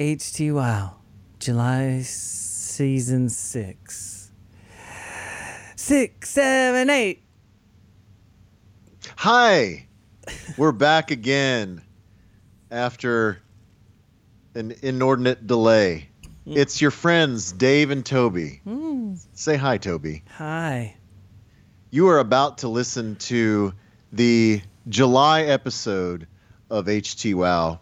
HT Wow, July season six. Six, seven, eight. Hi, we're back again after an inordinate delay. Hmm. It's your friends, Dave and Toby. Hmm. Say hi, Toby. Hi. You are about to listen to the July episode of HT Wow,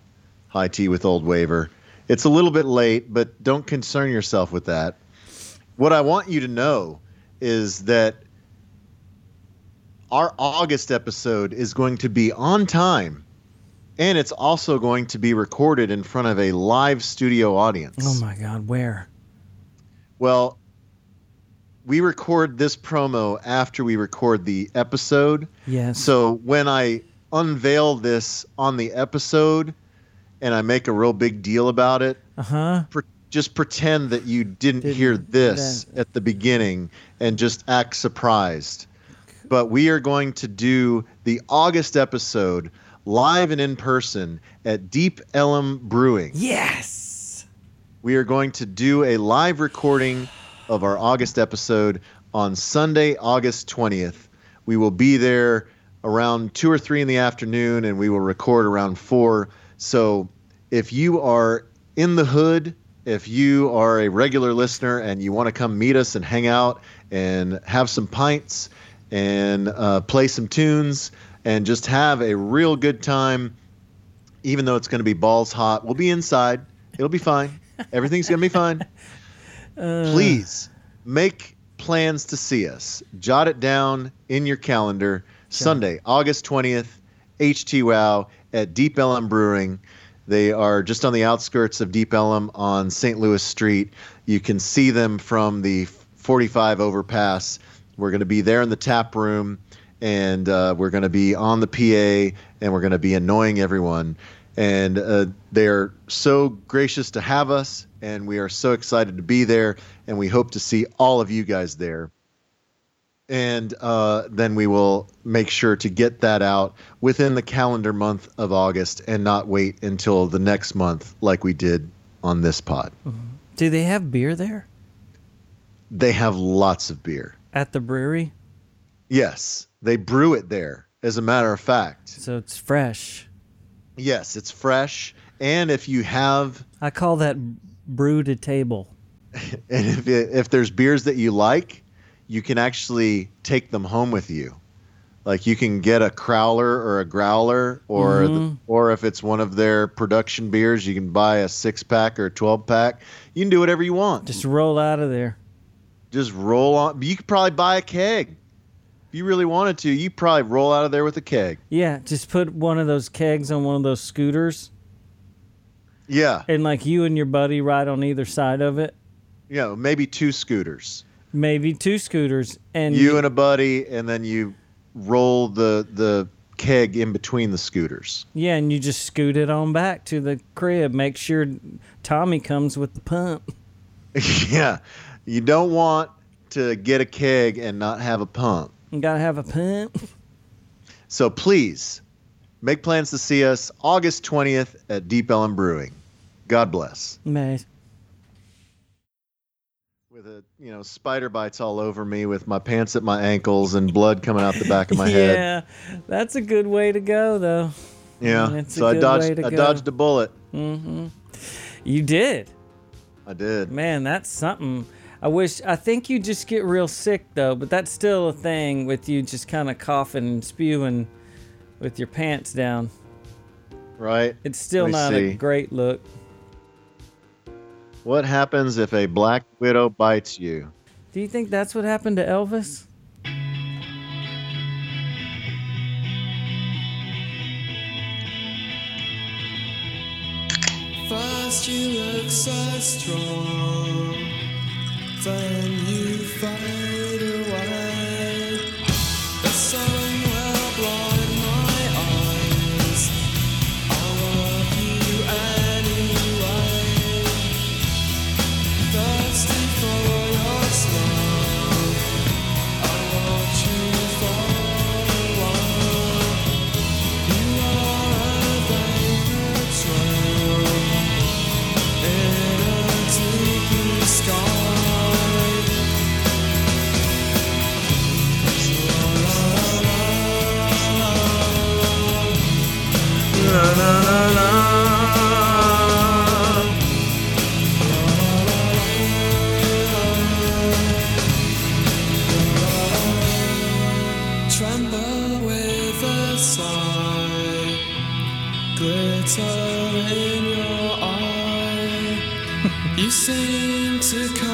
High Tea with Old Waver. It's a little bit late, but don't concern yourself with that. What I want you to know is that our August episode is going to be on time, and it's also going to be recorded in front of a live studio audience. Oh my God, where? Well, we record this promo after we record the episode. Yes. So when I unveil this on the episode and I make a real big deal about it, Uh huh. pre- just pretend that you didn't, Didn't- hear this that- at the beginning and just act surprised. But we are going to do the August episode live and in person at Deep Ellum Brewing. Yes. We are going to do a live recording of our August episode on Sunday, August 20th. We will be there around 2 or 3 in the afternoon and we will record around 4. So if you are in the hood, if you are a regular listener and you want to come meet us and hang out and have some pints and uh, play some tunes and just have a real good time, even though it's going to be balls hot, we'll be inside. It'll be fine. Everything's going to be fine. Uh, Please make plans to see us. Jot it down in your calendar. Sunday, August 20th, HT Wow at Deep Ellum Brewing. They are just on the outskirts of Deep Ellum on St. Louis Street. You can see them from the 45 overpass. We're going to be there in the tap room, and uh, we're going to be on the PA, and we're going to be annoying everyone. And uh, they're so gracious to have us, and we are so excited to be there, and we hope to see all of you guys there. And uh, then we will make sure to get that out within the calendar month of August and not wait until the next month like we did on this pod. Do they have beer there They have lots of beer. at the brewery? Yes, they brew it there, as a matter of fact. So it's fresh. Yes, it's fresh. And if you have, I call that brew to table. and if, if there's beers that you like, you can actually take them home with you. Like you can get a crowler or a growler, or the, mm-hmm. or if it's one of their production beers, you can buy a six pack or a twelve pack. You can do whatever you want. Just roll out of there. just roll on. You could probably buy a keg. If you really wanted to, you probably roll out of there with a keg. Yeah, just put one of those kegs on one of those scooters, Yeah, and like you and your buddy ride on either side of it. yeah, maybe two scooters. Maybe two scooters, and You and a buddy, and then you roll the the keg in between the scooters. yeah, and you just scoot it on back to the crib. Make sure Tommy comes with the pump. yeah, you don't want to get a keg and not have a pump. You gotta have a pump. So please make plans to see us August twentieth at Deep Ellum Brewing. God bless. Man, With a you know spider bites all over me, with my pants at my ankles and blood coming out the back of my head. yeah, that's a good way to go, though. Yeah. Mm, that's a so I dodged I go. dodged a bullet. Mm-hmm. You did, I did. man. That's something. I wish. I think you just get real sick though, but that's still a thing with you just kind of coughing and spewing with your pants down. Right. It's still not see. a great look. What happens if a black widow bites you? Do you think that's what happened to Elvis? First you look so strong, then you fade glitter in your eye. you seem to come.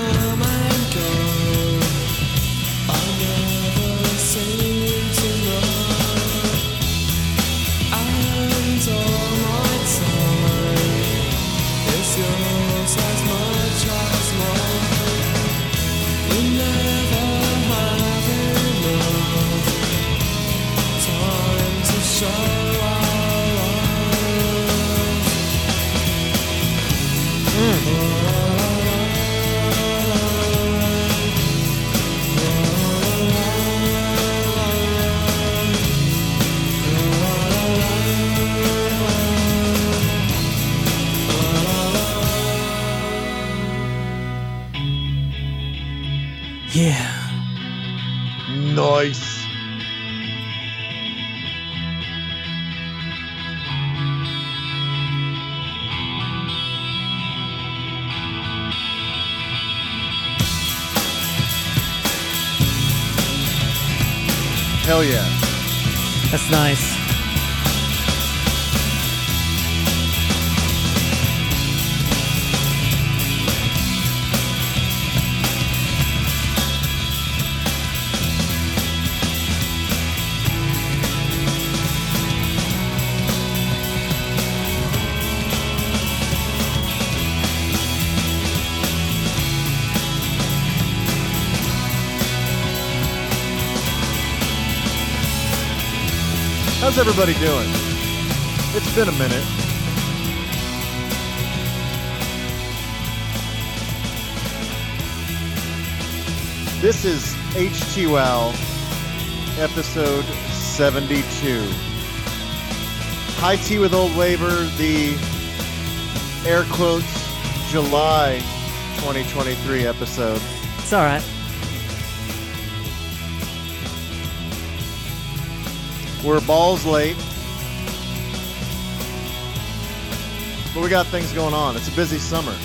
Everybody doing? It's been a minute. This is HTWOW episode 72. High Tea with Old Waver, the air quotes July 2023 episode. It's all right. We're balls late. But we got things going on. It's a busy summer.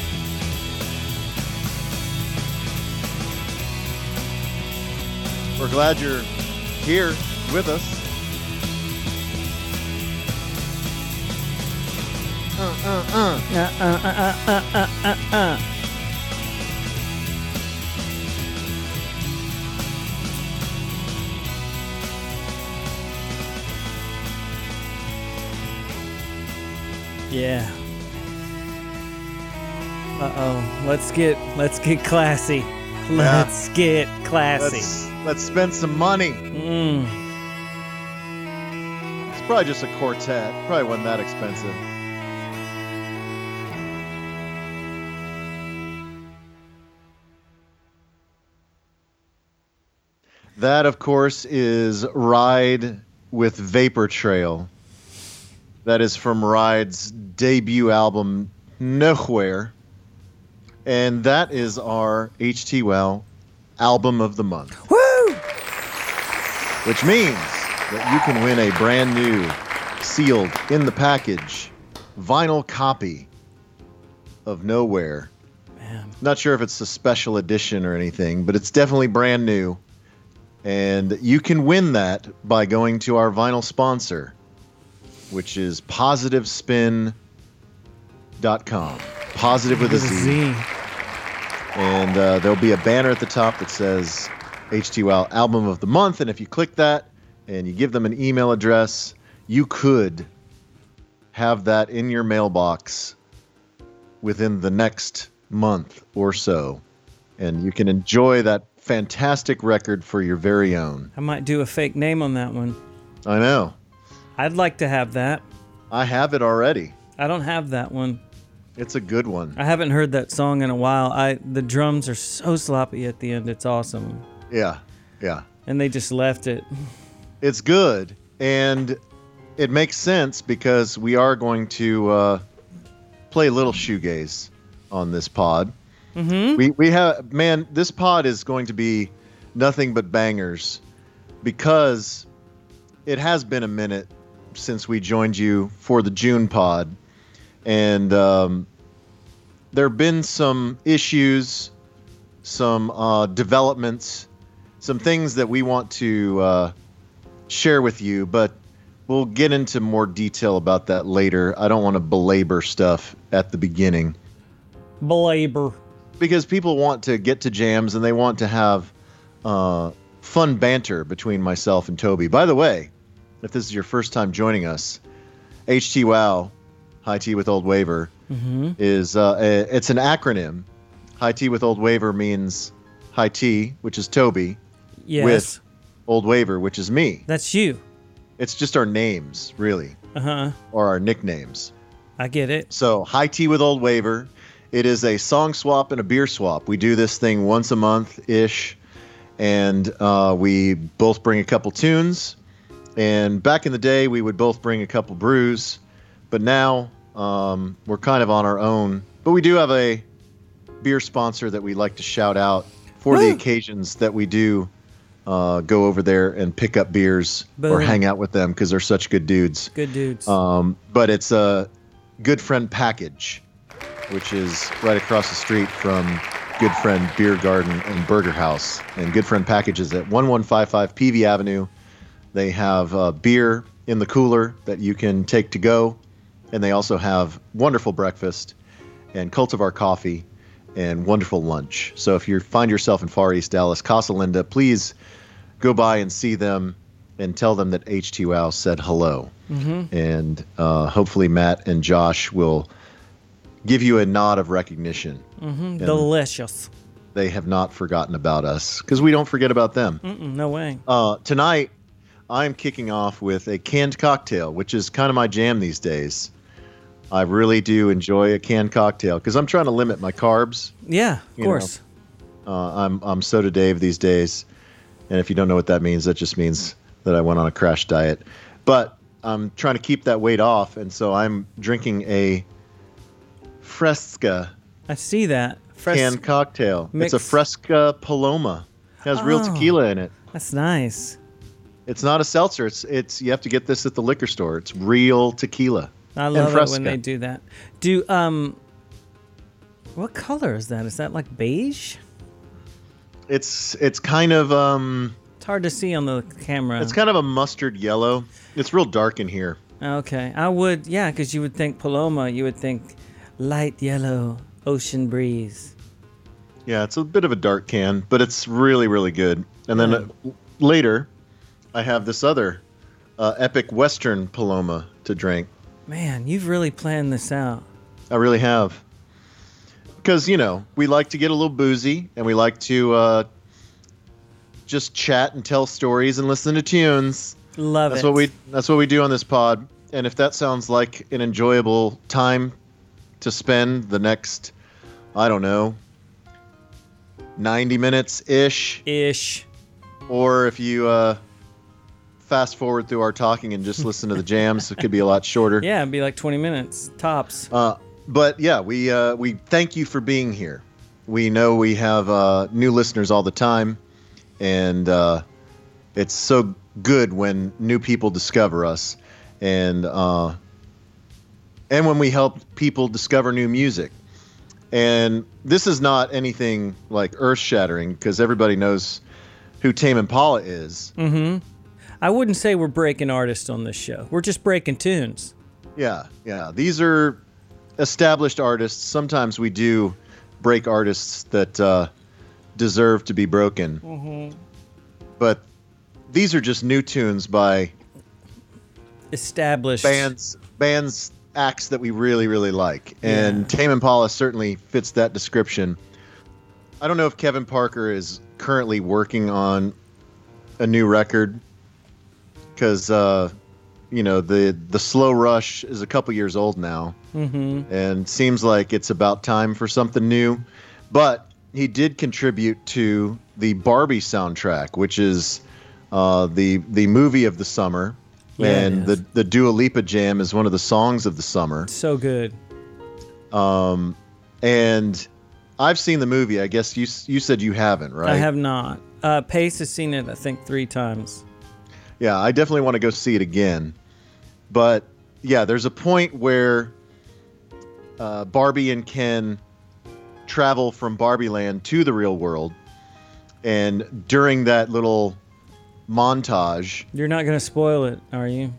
We're glad you're here with us. Uh, uh, uh. Uh, uh, uh, uh, uh, uh, uh. Yeah. Uh oh. Let's get let's get classy. Let's get classy. Let's, let's spend some money. Mm. It's probably just a quartet. Probably wasn't that expensive. That, of course, is Ride with Vapor Trail. That is from Ride's debut album, Nowhere. And that is our HT Wow album of the month Woo! which means that you can win a brand new, sealed in the package, vinyl copy of Nowhere. Man. Not sure if it's a special edition or anything, but it's definitely brand new. And you can win that by going to our vinyl sponsor, which is positivespin.com. Positive with a Z Z. and uh, there'll be a banner at the top that says HTWOW Album of the Month. And if you click that and you give them an email address, you could have that in your mailbox within the next month or so. And you can enjoy that fantastic record for your very own. I might do a fake name on that one. I know. I'd like to have that. I have it already. I don't have that one. It's a good one. I haven't heard that song in a while. I the drums are so sloppy at the end. It's awesome. Yeah. Yeah. And they just left it. it's good and it makes sense because we are going to uh, play a little shoegaze on this pod. Mm-hmm. We we have man, this pod is going to be nothing but bangers because it has been a minute since we joined you for the June pod, and um, there have been some issues, some uh, developments, some things that we want to uh, share with you. But we'll get into more detail about that later. I don't want to belabor stuff at the beginning Belabor. because people want to get to jams and they want to have uh, fun banter between myself and Toby. By the way, if this is your first time joining us, HT Wow, High Tea with Old Waver, is uh, a, it's an acronym. High Tea with Old Waver means High Tea, which is Toby, Yes. with Old Waver, which is me. That's you. It's just our names, really, Uh huh. or our nicknames. I get it. So, High Tea with Old Waver. It is a song swap and a beer swap. We do this thing once a month ish, and uh, we both bring a couple tunes. And back in the day, we would both bring a couple brews, but now um, we're kind of on our own. But we do have a beer sponsor that we like to shout out for the occasions that we do uh, go over there and pick up beers or hang out with them because they're such good dudes. Good dudes. Um, but it's a Goodfriend Package, which is right across the street from Good Friend Beer Garden and Burger House. And Goodfriend Package is at 1155 Peavy Avenue. They have uh, beer in the cooler that you can take to go. And they also have wonderful breakfast and cultivar coffee and wonderful lunch. So if you find yourself in Far East Dallas, Casa Linda, please go by and see them and tell them that HT Wow said hello. And uh, hopefully Matt and Josh will give you a nod of recognition. Mm, Delicious. They have not forgotten about us because we don't forget about them. Mm-mm, no way. Uh, tonight, I'm kicking off with a canned cocktail, which is kind of my jam these days. I really do enjoy a canned cocktail because I'm trying to limit my carbs. Yeah, of course. Uh, I'm I'm soda Dave these days, and if you don't know what that means, that just means that I went on a crash diet. But I'm trying to keep that weight off, and so I'm drinking a Fresca I see that. Fresh. canned cocktail. mix- It's a Fresca Paloma. It has real Oh. tequila in it. That's nice. It's not a seltzer. It's it's you have to get this at the liquor store. It's real tequila. I love it when they do that. Do um, what color is that? Is that like beige? It's it's kind of um It's hard to see on the camera. it's kind of a mustard yellow. It's real dark in here. okay, I would yeah, because you would think Paloma, you would think light yellow ocean breeze. Yeah, it's a bit of a dark can, but it's really, really good. And then Yeah. later, I have this other uh, epic Western Paloma to drink. Man, you've really planned this out. I really have. Because, you know, we like to get a little boozy and we like to uh, just chat and tell stories and listen to tunes. Love That's it. what we that's what we do on this pod. And if that sounds like an enjoyable time to spend the next I don't know 90 minutes ish ish. or if you uh, fast forward through our talking and just listen to the jams, it could be a lot shorter. Yeah, it'd be like 20 minutes tops. Uh, but yeah, we uh, we thank you for being here. We know we have uh, new listeners all the time, and uh, it's so good when new people discover us, and uh, and when we help people discover new music. And this is not anything like earth shattering because everybody knows who Tame Impala is. Mm-hmm. I wouldn't say we're breaking artists on this show. We're just breaking tunes. Yeah, yeah. These are established artists. Sometimes we do break artists that uh, deserve to be broken. But these are just new tunes by Established. bands, bands, acts that we really, really like. And Yeah. Tame Impala certainly fits that description. I don't know if Kevin Parker is currently working on a new record because, uh, you know, the the Slow Rush is a couple years old now. Mm-hmm. and seems like it's about time for something new. But he did contribute to the Barbie soundtrack, which is uh, the the movie of the summer, Yeah, and the the Dua Lipa jam is one of the songs of the summer. So good. Um, and I've seen the movie. I guess you you said you haven't, right? I have not. Uh, Pace has seen it, I think, three times. Yeah, I definitely want to go see it again. But yeah, there's a point where uh, Barbie and Ken travel from Barbie Land to the real world, and during that little montage, You're not going to spoil it, are you?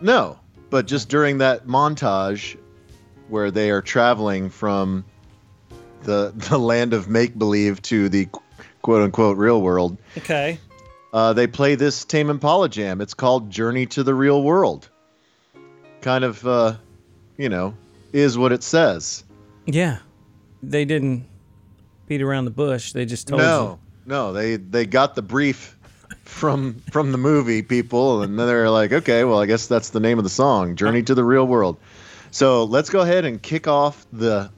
No, but just during that montage where they are traveling from the the land of make believe to the quote unquote real world, Okay. Uh, they play this Tame Impala jam. It's called Journey to the Real World. Kind of, uh, you know, is what it says. Yeah. They didn't beat around the bush. They just told No, no, they they got the brief from from the movie people, and then they're like, okay, well, I guess that's the name of the song, Journey to the Real World. So let's go ahead and kick off the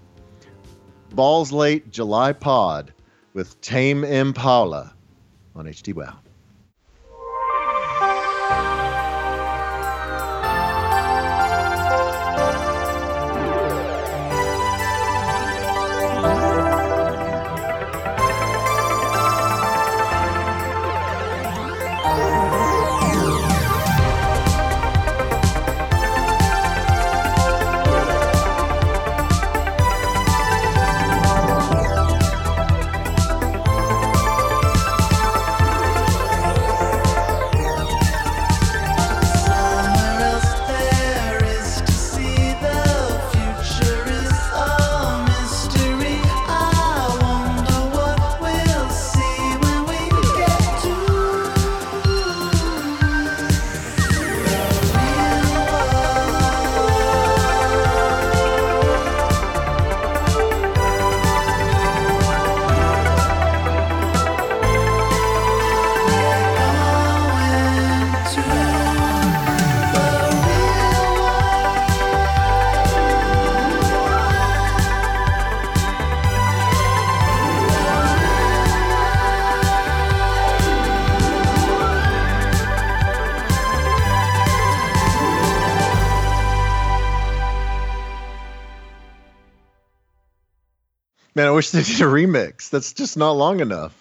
Balls Late July Pod with Tame Impala on HT Wow. Wish they did a remix. That's just not long enough.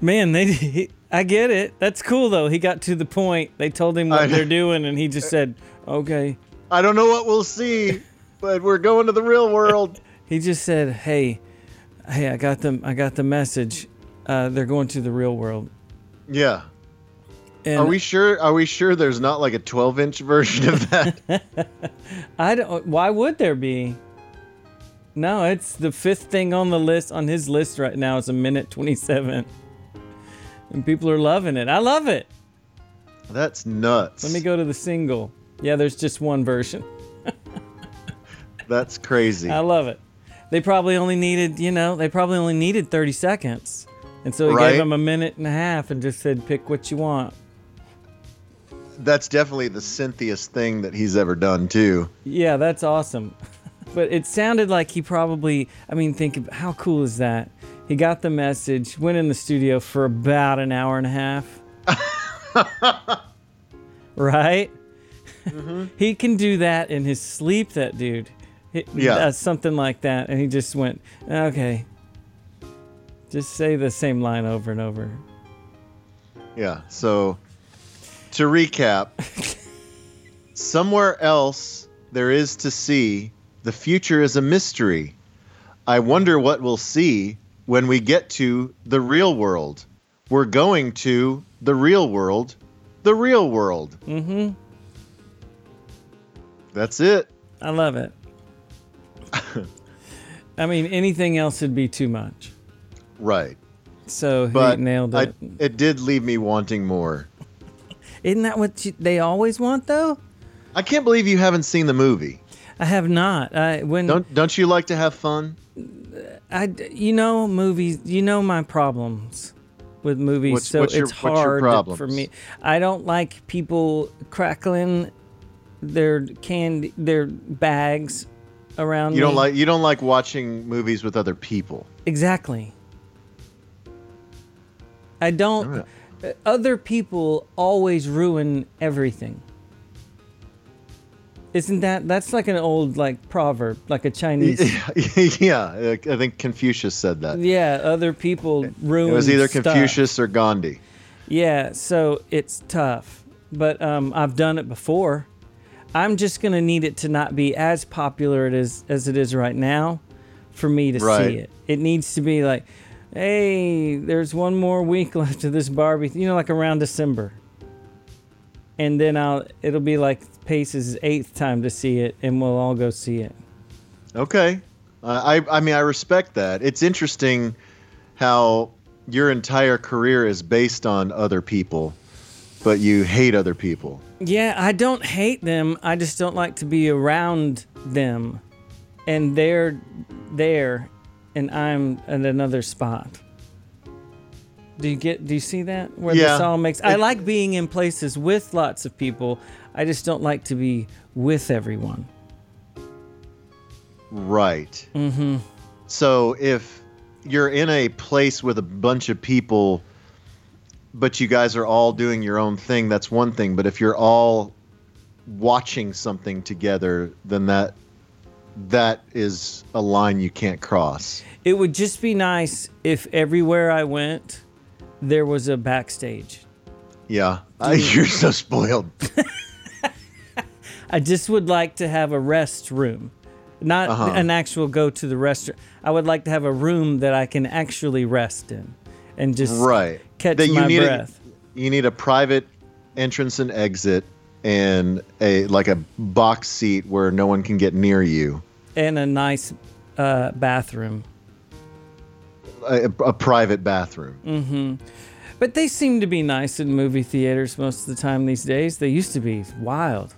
Man, they. He, I get it. That's cool though. He got to the point. They told him what I- they're doing, and he just said, "Okay." I don't know what we'll see, but we're going to the real world. He just said, "Hey, hey, I got them. I got the message. Uh, they're going to the real world." Yeah. And Are we sure? Are we sure there's not like a 12 inch version of that? I don't. Why would there be? No, it's the fifth thing on the list on his list right now. It's a minute twenty-seven, and people are loving it. I love it. That's nuts. Let me go to the single. Yeah, there's just one version. That's crazy. I love it. They probably only needed, you know, they probably only needed 30 seconds. And so he Right. gave them a minute and a half and just said, pick what you want. That's definitely the synthiest thing that he's ever done too. Yeah, that's awesome. but it sounded like he probably, I mean, think of how cool is that? He got the message, went in the studio for about an hour and a half. right? Mm-hmm. he can do that in his sleep, that dude. He Yeah. does something like that. And he just went, okay. Just say the same line over and over. Yeah. So to recap, somewhere else there is to see. The future is a mystery. I wonder what we'll see when we get to the real world. We're going to the real world. The real world. Mm-hmm. That's it. I love it. I mean, anything else would be too much. Right. So But he nailed I, it. it did leave me wanting more. Isn't that what you, they always want, though? I can't believe you haven't seen the movie. I have not. I when Don't don't you like to have fun? I you know movies. You know my problems with movies, What's- so what's your- it's hard for me. I don't like people crackling their candy, their bags around You don't like you don't like watching movies with other people. exactly. I don't. Other people always ruin everything. Isn't that that's like an old like proverb, like a Chinese? yeah, I think Confucius said that. yeah, other people ruin. It was either stuff. Confucius or Gandhi. Yeah, so it's tough, but um, I've done it before. I'm just gonna need it to not be as popular it is as it is right now, for me to Right. see it. It needs to be like, hey, there's one more week left of this Barbie. You know, like around December. and then I'll it'll be like Pace's eighth time to see it, and we'll all go see it. Okay. Uh, I I mean I respect that. It's interesting how your entire career is based on other people, but you hate other people. Yeah, I don't hate them. I just don't like to be around them, and they're there, and I'm at another spot. Do you get? Do you see that? Where Yeah. this all makes. I like being in places with lots of people. I just don't like to be with everyone. Right. Mm-hmm. So if you're in a place with a bunch of people, but you guys are all doing your own thing, that's one thing. But if you're all watching something together, then that that is a line you can't cross. It would just be nice if everywhere I went, there was a backstage. Yeah, I, you're so spoiled. I just would like to have a rest room, not Uh-huh. an actual go to the restroom. I would like to have a room that I can actually rest in, and just right. catch that you my need breath. A, you need a private entrance and exit, and a like a box seat where no one can get near you. and a nice uh, bathroom. A, a private bathroom. Mm-hmm. But they seem to be nice in movie theaters most of the time these days. They used to be wild.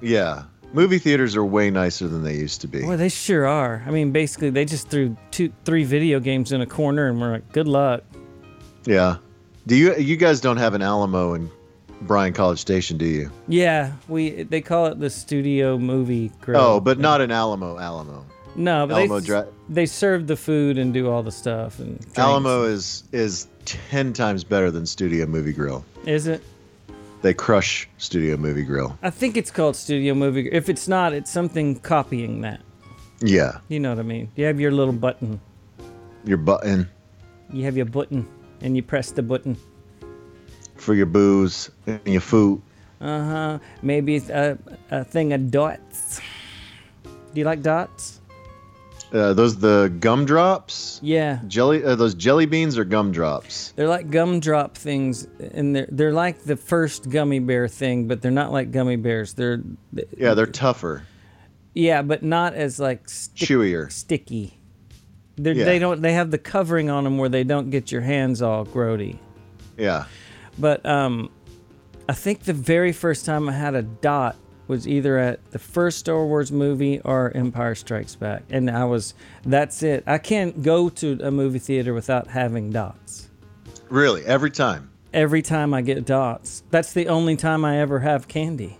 Yeah. Movie theaters are way nicer than they used to be. Well, they sure are. I mean, basically, they just threw two, three video games in a corner, and we're like, "Good luck." Yeah. Do you you guys don't have an Alamo in Bryan College Station, do you? Yeah, we they call it the studio movie grill. Oh, but not an Alamo Alamo. no, but Alamo they Dri- they serve the food and do all the stuff and drinks. Alamo is is 10 times better than Studio Movie Grill. Is it? They crush Studio Movie Grill. I think it's called studio movie. If it's not, it's something copying that. Yeah. You know what I mean? You have your little button. Your button You have your button, and you press the button. for your booze and your food. Uh huh. Maybe it's a, a thing of dots. Do you like dots? Uh, those the gumdrops? Yeah, Jelly uh, those jelly beans or gumdrops? they're like gumdrop things, and they're they're like the first gummy bear thing, but they're not like gummy bears. They're Yeah, they're tougher, yeah, but not as like stick, chewier. sticky. They're, Yeah. They don't. They have the covering on them where they don't get your hands all grody. Yeah. But um, I think the very first time I had a dot was either at the first Star Wars movie or Empire Strikes Back, and I was that's it. I can't go to a movie theater without having dots. Really, every time. Every time I get dots, that's the only time I ever have candy.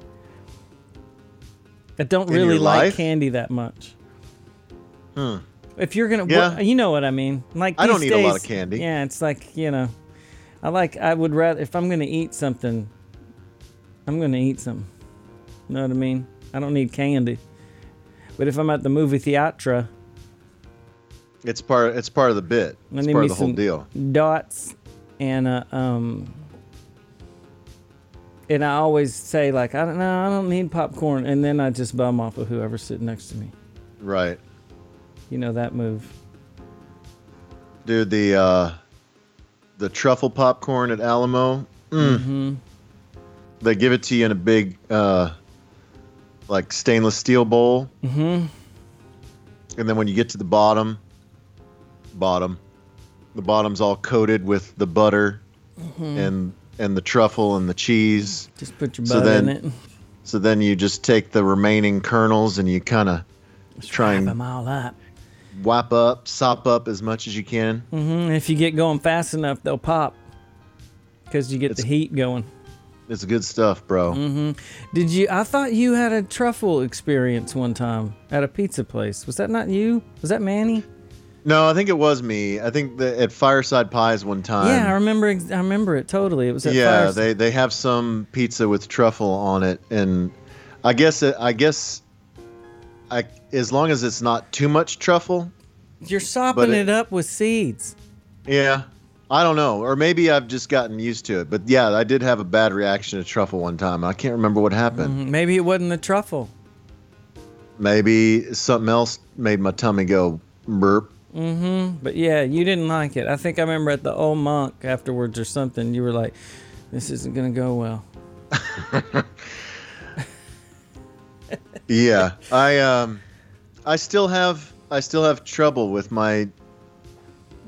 I don't In really like life? candy that much. Hmm. If you're gonna, Yeah. well, you know what I mean. Like I don't these eat a lot of candy. Yeah, it's like you know, I like. I would rather if I'm gonna eat something, I'm gonna eat some. Know what I mean? I don't need candy. But if I'm at the movie theatre, It's part it's part of the bit. It's part of the whole deal. dots and uh, um. And I always say like I don't know I don't need popcorn and then I just bum off of whoever's sitting next to me. Right. You know that move. Dude, the uh the truffle popcorn at Alamo. Mm. Mm-hmm. They give it to you in a big uh like stainless steel bowl. Mm-hmm. And then when you get to the bottom, bottom, the bottom's all coated with the butter Mm-hmm. and and the truffle and the cheese. Just put your So then- in it. So then you just take the remaining kernels and you kind of try and them all up. whap up, sop up as much as you can. hmm If you get going fast enough, they'll pop. Because you get the heat going. It's good stuff, bro. Mm-hmm. Did you? I thought you had a truffle experience one time at a pizza place. Was that not you? Was that Manny? No, I think it was me. I think that at Fireside Pies one time. yeah, I remember. I remember it totally. It was at yeah, Fireside- they they have some pizza with truffle on it, and I guess it, I guess, I as long as it's not too much truffle. You're sopping it, it- up with seeds. Yeah, I don't know, or maybe I've just gotten used to it. But yeah, I did have a bad reaction to truffle one time. I can't remember what happened. Mhm. Maybe it wasn't the truffle. Maybe something else made my tummy go burp. hmm But yeah, you didn't like it. I think I remember at the old monk afterwards or something. You were like, "This isn't gonna go well." Yeah, I um, I still have I still have trouble with my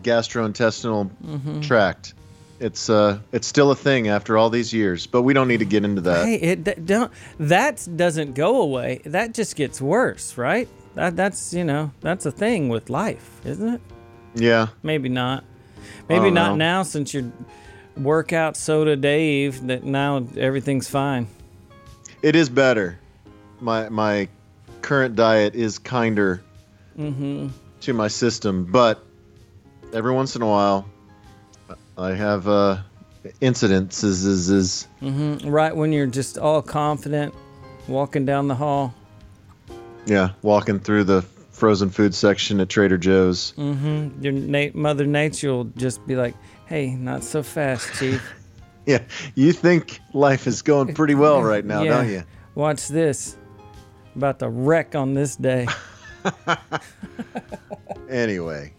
gastrointestinal Mm-hmm. tract. It's uh, it's still a thing after all these years, but we don't need to get into that. Hey, it that don't that doesn't go away. That just gets worse, right? That that's you know that's a thing with life, isn't it? Yeah, Maybe not. Maybe not know. now since you're workout soda Dave. That now everything's fine. it is better. My my current diet is kinder Mm-hmm. to my system, but every once in a while, I have uh, incidences. Is, is Mm-hmm. Right when you're just all confident, walking down the hall. yeah, walking through the frozen food section at Trader Joe's. Mm-hmm. Your na- mother nature will just be like, "Hey, not so fast, chief." Yeah, you think life is going pretty well right now, Yeah. don't you? Watch this. About to wreck on this day. Anyway,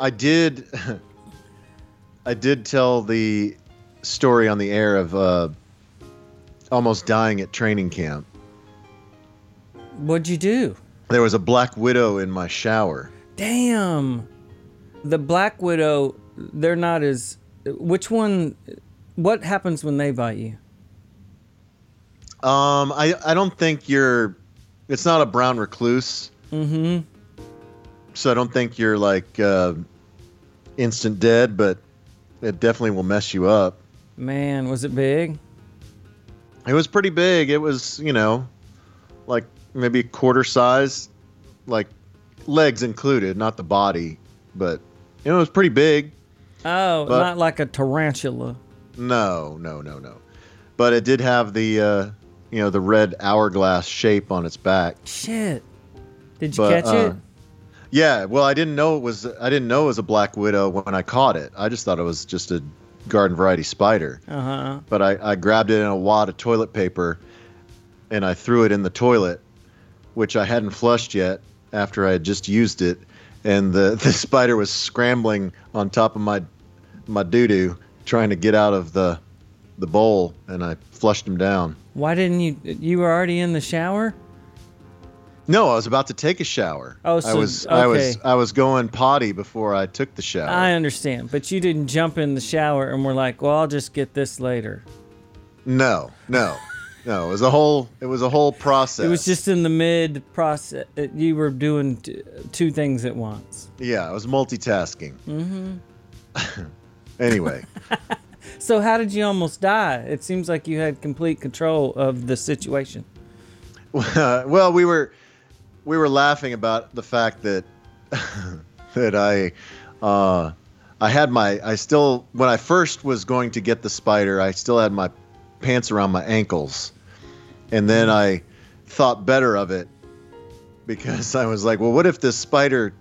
I did. I did tell the story on the air of uh, almost dying at training camp. What'd you do? There was a black widow in my shower. Damn. The Black Widow, they're not as. Which one? What happens when they bite you? Um, I I don't think you're. It's not a brown recluse, Mm-hmm. so I don't think you're like uh, instant dead, but it definitely will mess you up. Man, was it big? It was pretty big. It was, you know, like maybe quarter size, like legs included, not the body, but you know, it was pretty big. Oh, But- not like a tarantula. No, no, no, no. But it did have the, uh, you know, the red hourglass shape on its back. Shit. Did you But, catch uh, it? Yeah, well, I didn't know it was. I didn't know it was a black widow when I caught it. I just thought it was just a garden variety spider. Uh huh. but I, I grabbed it in a wad of toilet paper and I threw it in the toilet, which I hadn't flushed yet after I had just used it. And the, the spider was scrambling on top of my my doo doo, trying to get out of the the bowl, and I flushed him down. Why didn't you? You were already in the shower. No, I was about to take a shower. Oh, I so- was I was okay. I was going potty before I took the shower. I understand, but you didn't jump in the shower and were like, "Well, I'll just get this later." no, no, no. It was a whole it was a whole process. It was just in the mid process. uh, You were doing t- two things at once. yeah, I was multitasking. Mm-hmm. anyway. So how did you almost die? It seems like you had complete control of the situation. well, we were we were laughing about the fact that that I uh, I had my I still when I first was going to get the spider, I still had my pants around my ankles, and then I thought better of it because I was like, well, what if this spider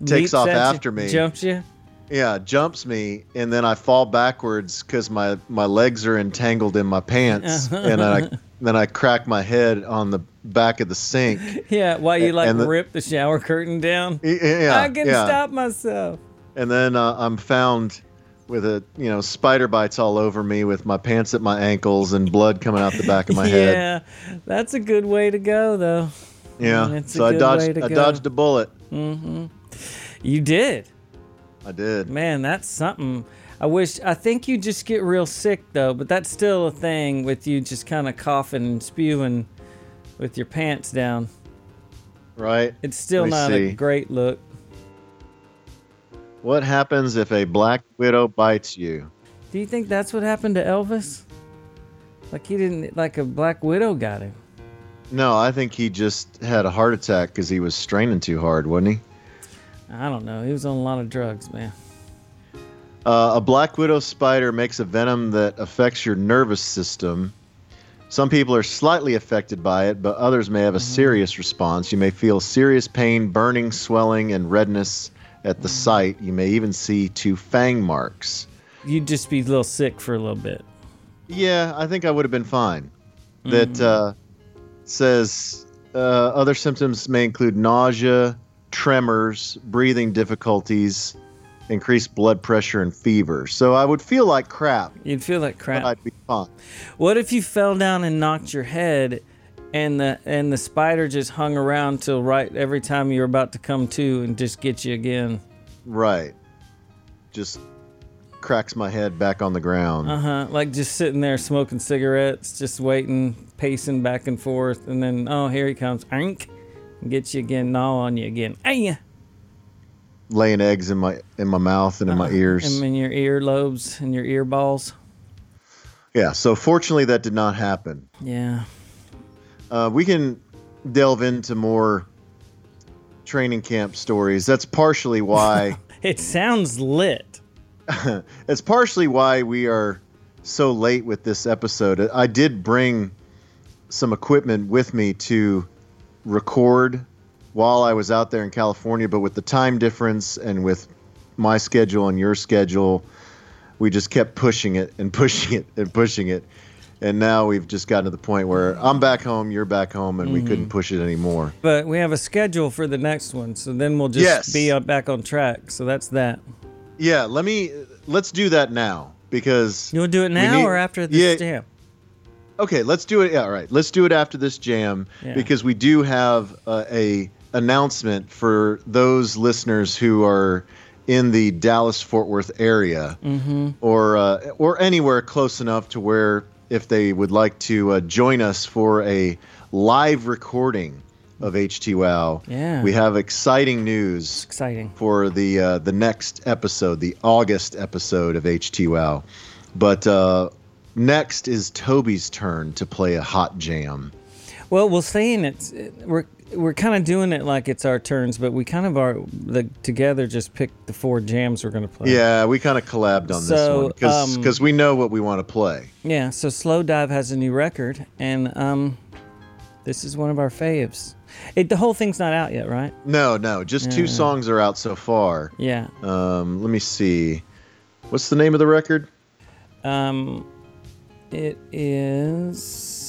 takes Leaps off at you, after me? jumps you. Yeah, jumps me, and then I fall backwards because my my legs are entangled in my pants, and I then I crack my head on the back of the sink. Yeah, while you like the- rip the shower curtain down. Yeah, I can yeah. stop myself. And then uh, I'm found with a you know spider bites all over me, with my pants at my ankles and blood coming out the back of my head. yeah, that's a good way to go, though. Yeah, a so I dodged way to I go. dodged a bullet. You did, I did. man. That's something. I wish. I think you just get real sick though, but that's still a thing with you just kind of coughing and spewing with your pants down. Right. It's still not a great look. What happens if a black widow bites you? Do you think that's what happened to Elvis? Like he didn't, like a black widow got him. No, I think he just had a heart attack because he was straining too hard, wasn't he? I don't know. He was on a lot of drugs, man. Uh, a black widow spider makes a venom that affects your nervous system. Some people are slightly affected by it, but others may have a serious response. You may feel serious pain, burning, swelling, and redness at the site. You may even see two fang marks. You'd just be a little sick for a little bit. Yeah, I think I would have been fine. That uh, says uh, other symptoms may include nausea, tremors, breathing difficulties, increased blood pressure and fever. So I would feel like crap, You'd feel like crap. I'd be fine. What if you fell down and knocked your head, and the and the spider just hung around till right every time you were about to come to and just get you again? Right. Just cracks my head back on the ground. Uh huh. Like just sitting there smoking cigarettes, just waiting, pacing back and forth, and then oh here he comes, Ink, Get you again, gnaw on you again, Ay! Laying eggs in my in my mouth and in my ears. and in your ear lobes and your ear balls. yeah. So fortunately, that did not happen. Yeah. Uh, we can delve into more training camp stories. That's partially why. It sounds lit. it's partially why we are so late with this episode. I did bring some equipment with me to record while I was out there in California, but with the time difference and with my schedule and your schedule, we just kept pushing it and pushing it and pushing it. And now we've just gotten to the point where I'm back home, you're back home, and we couldn't push it anymore. But we have a schedule for the next one, so then we'll just Yes. be back on track. So that's that. Yeah, let me let's do that now because you'll do it now need- or after this yeah. jam? Okay, let's do it. Yeah, all right. Let's do it after this jam Yeah. because we do have uh, a announcement for those listeners who are in the Dallas Fort Worth area Mm-hmm. or uh, or anywhere close enough to where if they would like to uh, join us for a live recording of HT Wow, Yeah. we have exciting news Exciting. for the uh, the next episode, the August episode of HT Wow. But uh, next is Toby's turn to play a hot jam. Well, we'll saying it's we're we're kind of doing it like it's our turns, but we kind of are the together just picked the four jams we're gonna play. Yeah, we kind of collabed on this one because um, we know what we want to play. Yeah. So Slowdive has a new record, and um, this is one of our faves. It the whole thing's not out yet, right? No, no, just two songs are out so far. Yeah. Um, let me see. What's the name of the record? Um, it is.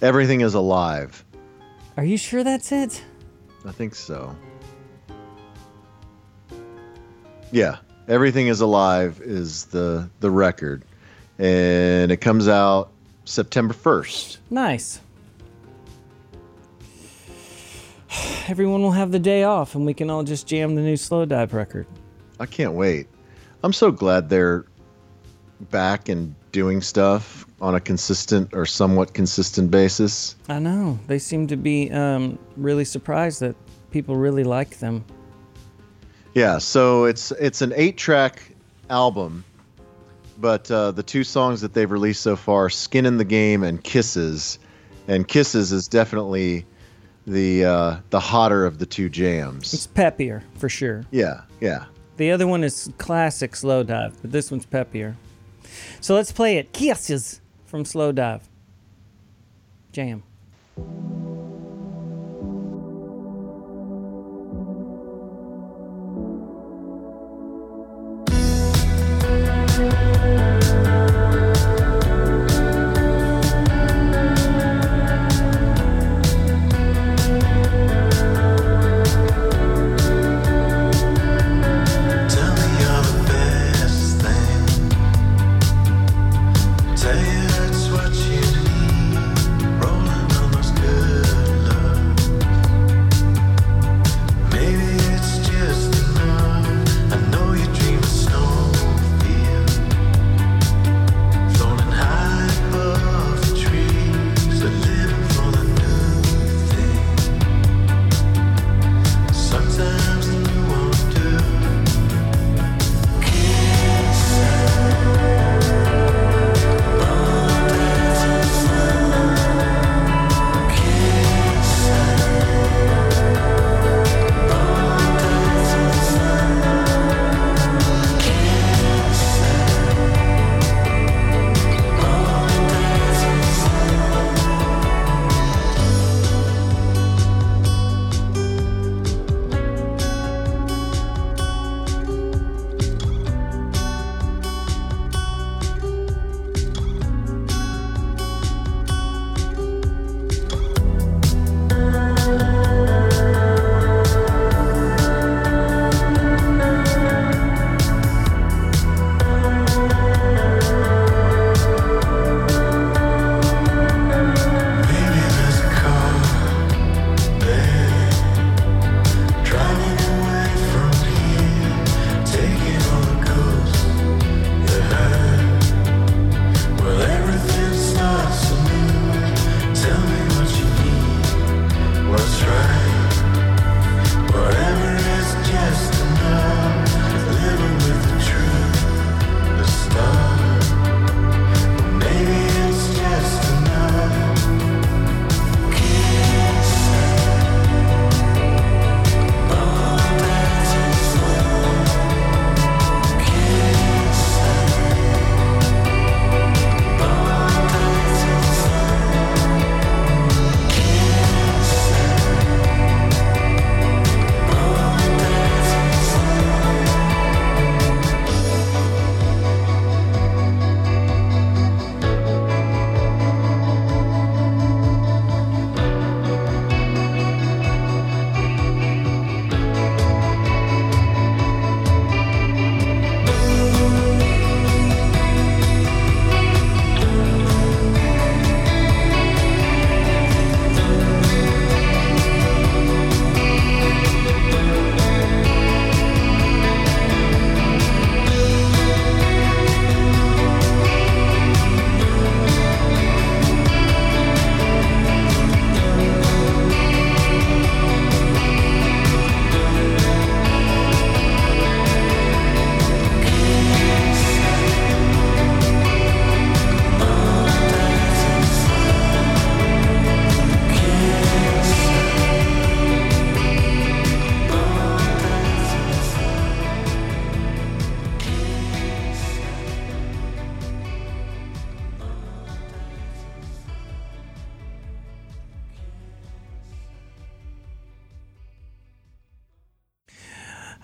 Everything is Alive. Are you sure that's it? I think so. Yeah, Everything is Alive is the the record, and it comes out September first. Nice. Everyone will have the day off, and we can all just jam the new Slowdive record. I can't wait. I'm so glad they're back and doing stuff on a consistent or somewhat consistent basis. I know they seem to be um, really surprised that people really like them. Yeah, so it's it's an eight track album, but uh, the two songs that they've released so far, "Skin in the Game" and "Kisses," and "Kisses" is definitely the uh, the hotter of the two jams. It's peppier for sure. Yeah, yeah. The other one is classic Slowdive, but this one's peppier. So let's play it. Kisses from Slowdive. Jam.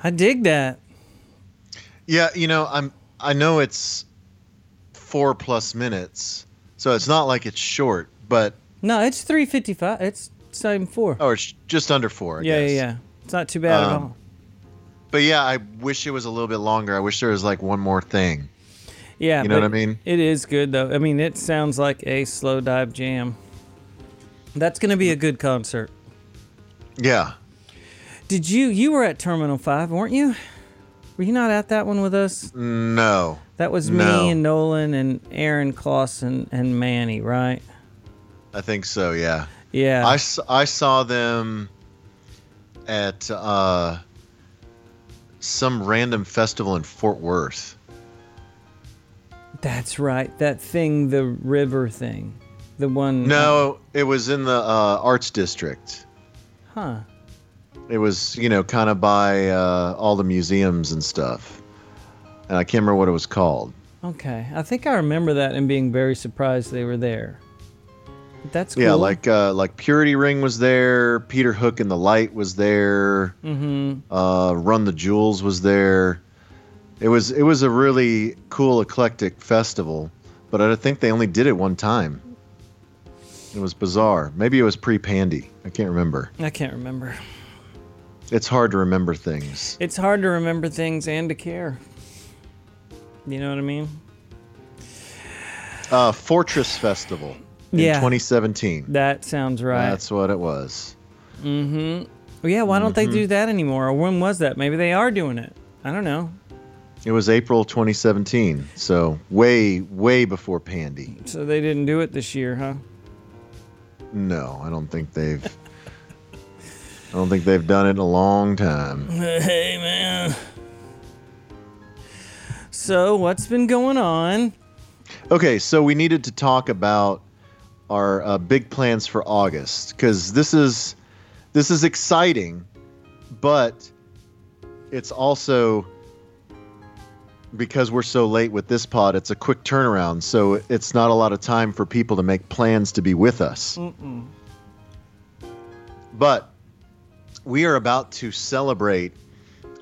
I dig that. Yeah, you know, I'm I know it's four plus minutes, so it's not like it's short, but No, it's 355. It's same four. oh, it's just under four. I yeah, guess. yeah, yeah. It's not too bad at Um, all. But yeah, I wish it was a little bit longer. I wish there was like one more thing. Yeah, you know what I mean? It is good though. I mean, it sounds like a Slowdive jam. That's gonna be a good concert. Yeah. Did you you were at Terminal Five, weren't you? Were you not at that one with us? No. That was me and Nolan and Aaron Clausen and Manny, right? I think so. Yeah. Yeah. I saw them at uh, some random festival in Fort Worth. That's right. That thing, the river thing, the one. No, it was in the uh, Arts District. Huh. It was, you know, kind of by uh, all the museums and stuff. And I can't remember what it was called. Okay. I think I remember that and being very surprised they were there. But that's cool. Yeah, like uh, like Purity Ring was there. Peter Hook and the Light was there. Mm-hmm. Uh, Run the Jewels was there. It was it was a really cool eclectic festival, but I think they only did it one time. It was bizarre. Maybe it was pre-Pandy. I can't remember. I can't remember. It's hard to remember things. It's hard to remember things and to care. You know what I mean? Uh, Fortress Festival in Yeah. 2017. That sounds right. That's what it was. Mm-hmm. Well, yeah, why don't Mm-hmm. they do that anymore? Or when was that? Maybe they are doing it. I don't know. It was April 2017, so way way before Pandy. So they didn't do it this year, huh? No, I don't think they've. I don't think they've done it in a long time. Hey, man. So, what's been going on? Okay, so we needed to talk about our uh, big plans for August because this is this is exciting, but it's also because we're so late with this pod. It's a quick turnaround, so it's not a lot of time for people to make plans to be with us. But we are about to celebrate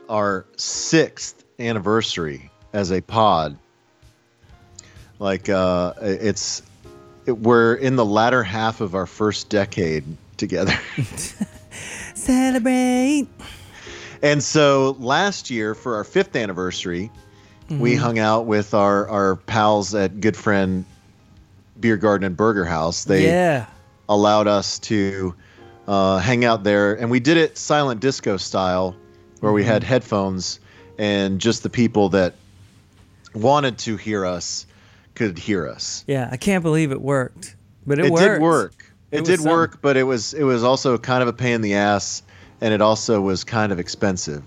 our sixth anniversary as a pod like uh it's it, we're in the latter half of our first decade together Celebrate. and so last year for our fifth anniversary we hung out with our our pals at Goodfriend beer garden and burger house they yeah. allowed us to uh, hang out there and we did it silent disco style where we had headphones and just the people that wanted to hear us could hear us Yeah, I can't believe it worked. But it, it, worked. did work. It It, did something. work, but it was it was also kind of a pain in the ass, and it also was kind of expensive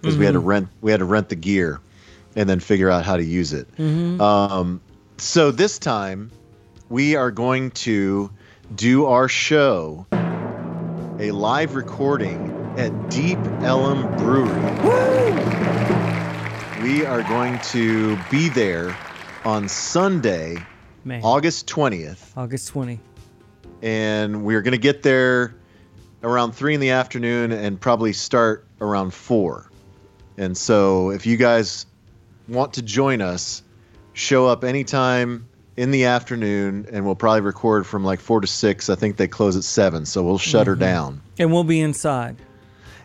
because we had Mm-hmm. to rent we had to rent the gear, and then figure out how to use it. Mm-hmm. Um, so this time, we are going to do our show, a live recording at Deep Ellum Brewery. We are going to be there on Sunday, Man. August twentieth August 20. and we're going to get there around three in the afternoon and probably start around four. And so, if you guys want to join us, show up anytime in the afternoon, and we'll probably record from like four to six. I think they close at seven, so we'll shut her down. And we'll be inside.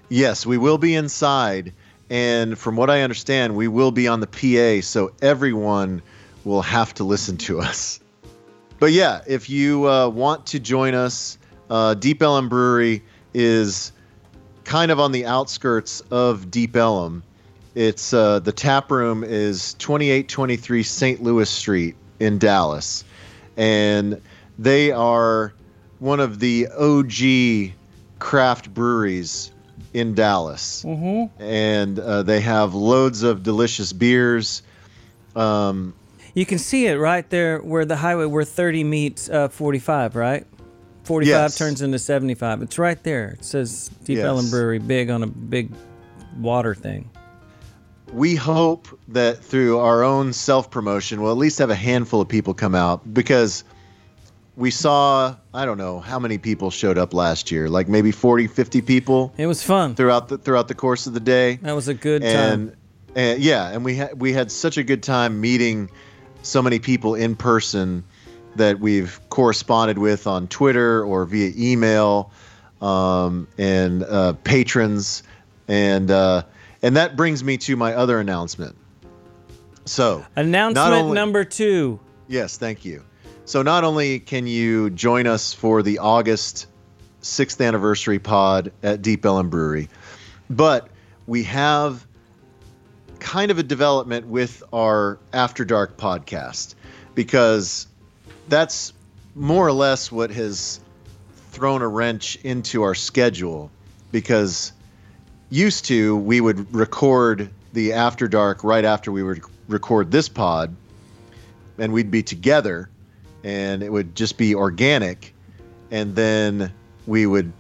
Yes, we will be inside, and from what I understand, we will be on the PA, so everyone will have to listen to us. But yeah, if you uh, want to join us, uh, Deep Ellum Brewery is kind of on the outskirts of Deep Ellum. It's uh, the tap room is 2823 St. Louis Street in Dallas, and they are one of the OG craft breweries in Dallas, Mm-hmm. and uh, they have loads of delicious beers. Um, You can see it right there where the highway where 30 meets uh, 45, right? 45 Yes. turns into 75. It's right there. It says Deep Yes. Ellum Brewery big on a big water thing. We hope that through our own self promotion, we'll at least have a handful of people come out because we saw I don't know how many people showed up last year, like maybe 40, 50 people It was fun. throughout the throughout the course of the day. That was a good time. and and yeah, and we had we had such a good time meeting so many people in person that we've corresponded with on Twitter or via email, um, and uh, patrons, and uh, and that brings me to my other announcement. So Announcement only- number two. Yes, thank you. So not only can you join us for the August 6th anniversary pod at Deep Ellum Brewery, but we have kind of a development with our After Dark podcast because that's more or less what has thrown a wrench into our schedule because used to we would record the After Dark right after we would record this pod and we'd be together and it would just be organic and then we would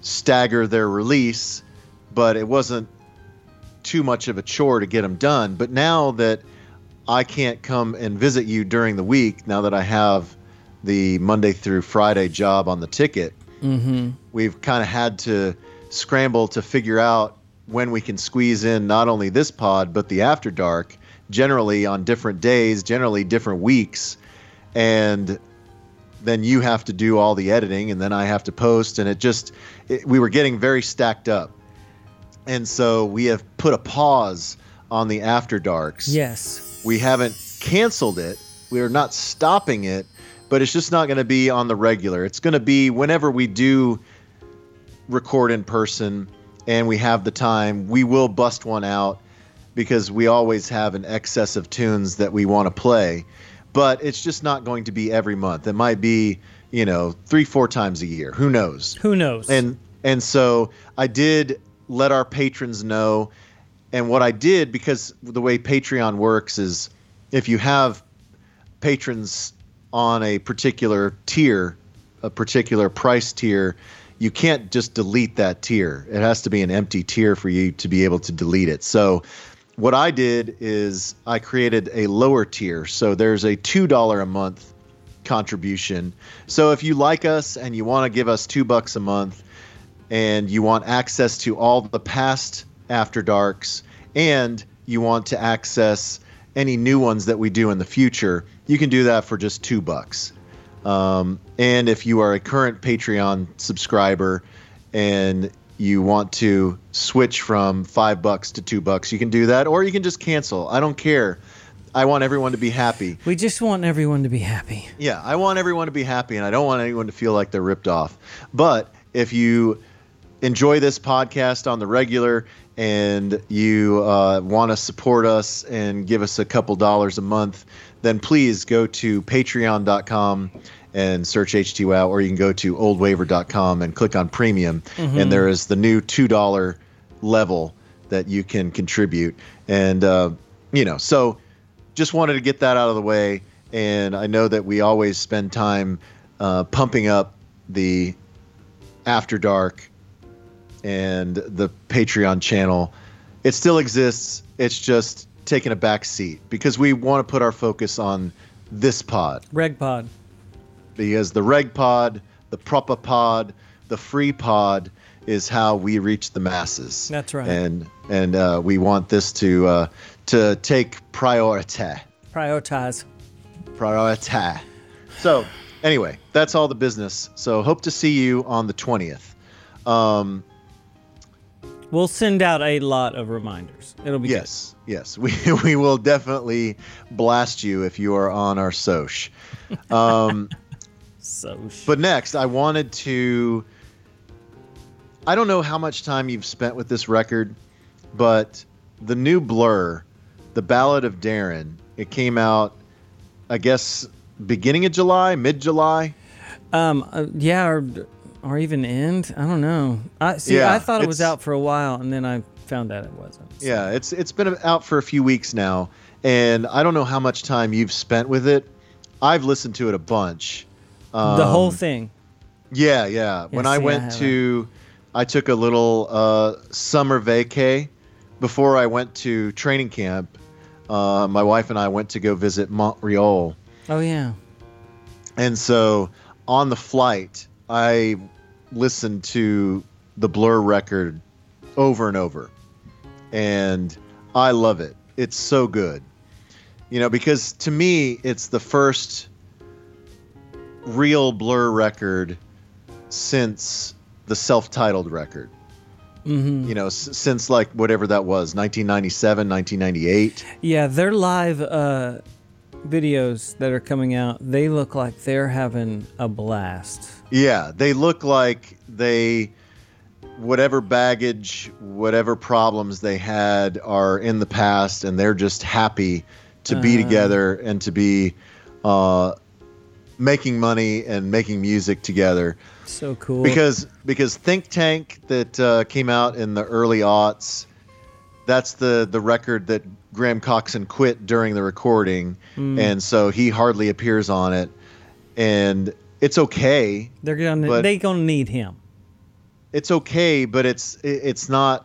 stagger their release but it wasn't too much of a chore to get them done but now that i can't come and visit you during the week now that i have the monday through friday job on the ticket Mm-hmm. we've kind of had to scramble to figure out when we can squeeze in not only this pod but the after dark generally on different days generally different weeks and then you have to do all the editing and then i have to post and it just it, we were getting very stacked up and so we have put a pause on the after darks Yes. we haven't canceled it. We're not stopping it, but it's just not going to be on the regular. It's going to be whenever we do record in person and we have the time, we will bust one out because we always have an excess of tunes that we want to play. But it's just not going to be every month. It might be, you know, three, four times a year. Who knows? Who knows? and and so I did let our patrons know and what I did because the way Patreon works is if you have patrons on a particular tier, a particular price tier, you can't just delete that tier. It has to be an empty tier for you to be able to delete it. So what I did is I created a lower tier. So there's a $2 a month contribution. So if you like us and you want to give us 2 bucks a month, and you want access to all the past After Darks, and you want to access any new ones that we do in the future, you can do that for just two bucks. Um, and if you are a current Patreon subscriber and you want to switch from five bucks to two bucks, you can do that, or you can just cancel. I don't care. I want everyone to be happy. we just want everyone to be happy. Yeah, I want everyone to be happy, and I don't want anyone to feel like they're ripped off. But if you enjoy this podcast on the regular and you uh, want to support us and give us a couple dollars a month, then please go to patreon.com and search HTWOW, or you can go to oldwaver.com and click on premium. And there is the new $2 level that you can contribute. And, uh, you know, so just wanted to get that out of the way. And I know that we always spend time uh, pumping up the After Dark and the Patreon channel. It still exists. It's just taking a back seat because we want to put our focus on this pod Reg Pod. Because the reg pod, the proper pod, the free pod is how we reach the masses. That's right. And and uh, we want this to uh, to take priority. Prioritize. Priority. So anyway, that's all the business. So hope to see you on the twentieth. Um, We'll send out a lot of reminders. It'll be yes, yes, we we will definitely blast you if you are on our soch. Um, good. So. sh- But next, I wanted to. I don't know how much time you've spent with this record, but the new Blur, The Ballad of Darren, it came out, I guess, beginning of July, mid July. Um. uh, yeah. Or, or even end. I don't know. I see. Yeah, I thought it was out for a while, and then I found out it wasn't. So- Yeah, it's it's been out for a few weeks now, and I don't know how much time you've spent with it. I've listened to it a bunch. The whole Um, thing. Yeah, yeah. when Yeah, I see, I went haven't. to, I took a little uh, summer vacay before I went to training camp. Uh, my wife and I went to go visit Montreal, Oh yeah. and so on the flight, I listened to the Blur record over and over, and I love it. It's so good. You know, because to me, it's the first real Blur record since the self-titled record. Mm-hmm. You know, s- since like whatever that was, 1997, 1998. Yeah, their live uh, videos that are coming out, they look like they're having a blast. Yeah, they look like they whatever baggage, whatever problems they had are in the past and they're just happy to be Uh-huh. together and to be uh making money and making music together. So cool. because because Think Tank that uh, came out in the early aughts, that's the the record that Graham Coxon quit during the recording, Hmm. and so he hardly appears on it, and it's okay. they're gonna they gonna need him. It's okay, but it's it- it's not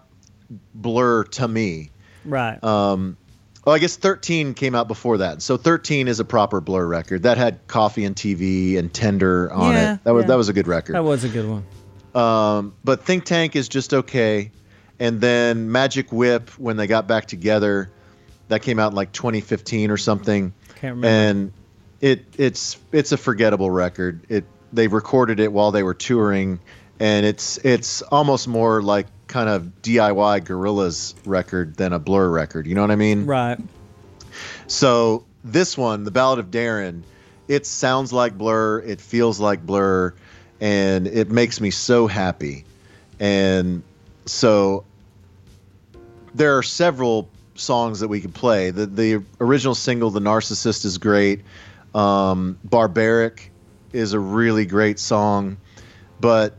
Blur to me. Right. Um, well, I guess 13 came out before that. So 13 is a proper Blur record. That had Coffee and TV and Tender on Yeah, it. That was yeah. that was a good record. that was a good one. Um, but Think Tank is just okay. And then Magic Whip, when they got back together, that came out in like 2015 or something. Can't remember. And it it's it's a forgettable record. It they recorded it while they were touring, and it's it's almost more like kind of DIY Gorillaz record than a Blur record. You know what I mean? right. So this one, the Ballad of Darren, it sounds like Blur, it feels like Blur, and it makes me so happy. And so there are several songs that we could play. The the original single, The Narcissist, is great. Um, Barbaric is a really great song, but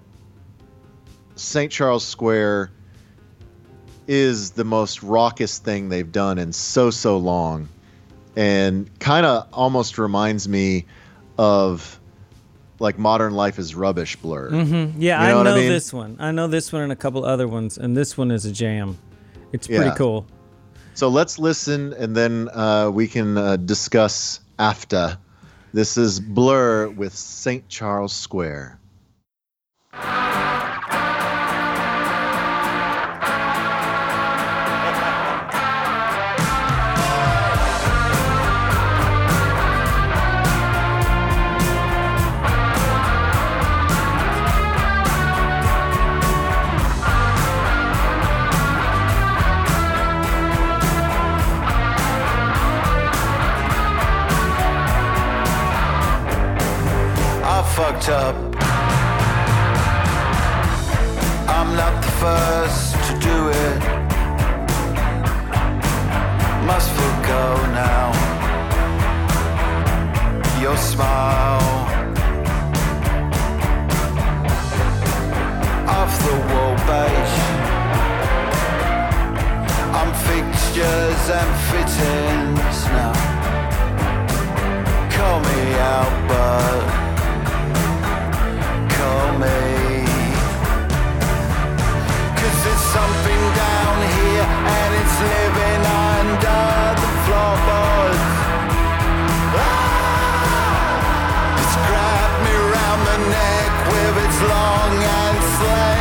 St. Charles Square is the most raucous thing they've done in so so long and kind of almost reminds me of like modern life is rubbish blur hmm Yeah, You know I what I know mean? this one. I know this one and a couple other ones, and this one is a jam. It's Yeah. pretty cool. so let's listen and then uh, we can uh, discuss after this is blur with st charles square fucked up. I'm not the first to do it. Must forgo now. Your smile. Off the wall beige. I'm fixtures and fittings now. Call me out, but long and slender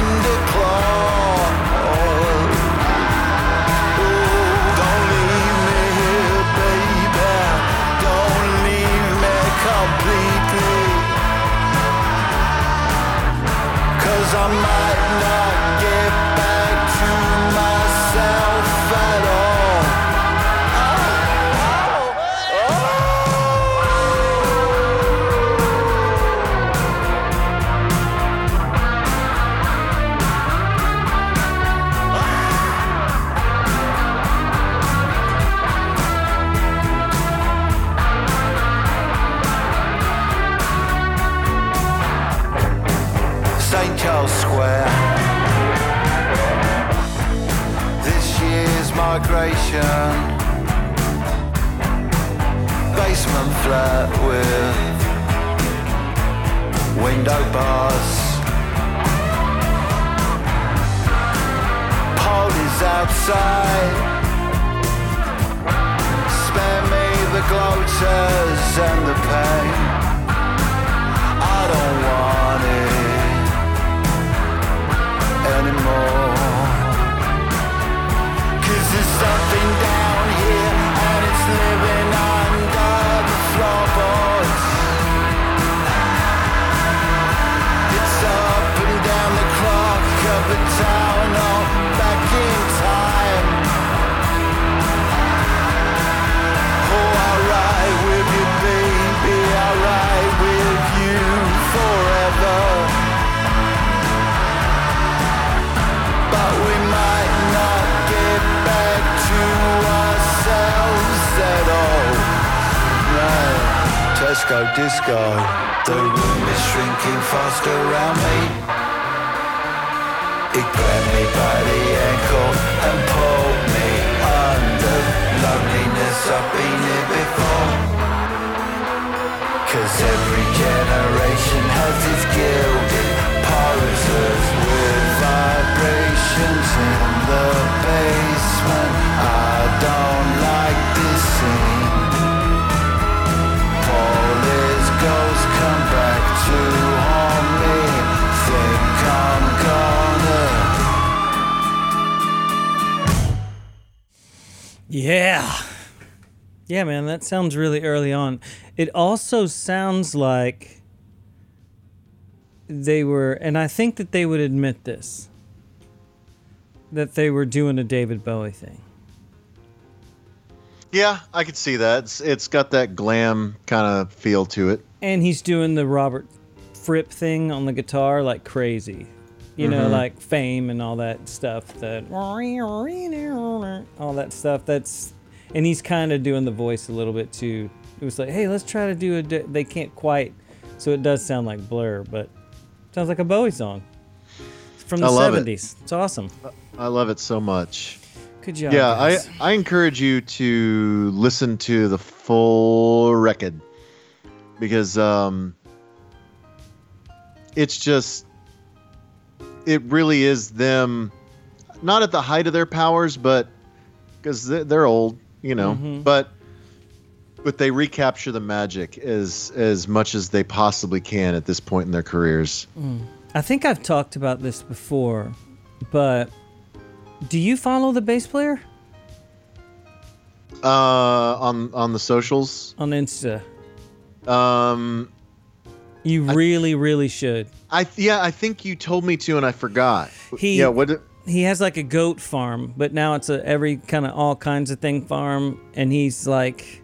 that sounds really early on. It also sounds like they were, and I think that they would admit this, that they were doing a David Bowie thing. Yeah, I could see that. It's, it's got that glam kind of feel to it. And he's doing the Robert Fripp thing on the guitar like crazy. You know, mm-hmm. like fame and all that stuff. That all that stuff. That's and he's kind of doing the voice a little bit too. It was like, hey, let's try to do a. di-" They can't quite, so it does sound like Blur, but sounds like a Bowie song from the I love it. '70s. It's awesome. I love it so much. Good job. Yeah, I, guys. I encourage you to listen to the full record because um, it's just, it really is them, not at the height of their powers, but because they're old, you know, Mhm. but but they recapture the magic as as much as they possibly can at this point in their careers. I think I've talked about this before, but do you follow the bass player Uh, on on the socials, on Insta? um, You really, really should. I yeah, I think you told me to, and I forgot. He- yeah, what? He has like a goat farm, but now it's a every kind of all kinds of thing farm, and he's like,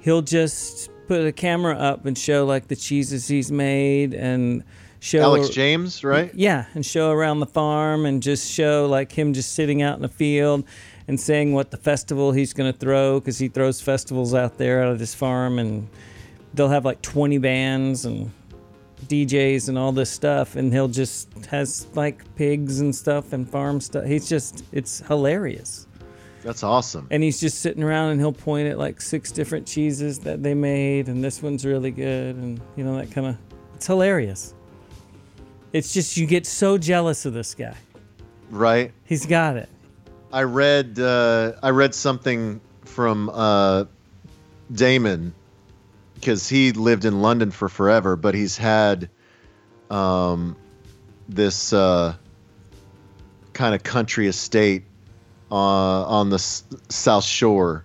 he'll just put a camera up and show like the cheeses he's made and show Alex James, right? yeah, and show around the farm and just show like him just sitting out in the field and saying what the festival he's gonna throw because he throws festivals out there out of this farm and they'll have like 20 bands and DJs and all this stuff and he'll just has like pigs and stuff and farm stuff. He's just it's hilarious. That's awesome. And he's just sitting around and he'll point at like six different cheeses that they made and this one's really good and you know that kind of it's hilarious. It's just you get so jealous of this guy. Right? He's got it. I read uh, I read something from uh, Damon because he lived in London for forever, but he's had um, this uh, kind of country estate uh, on the s- South Shore.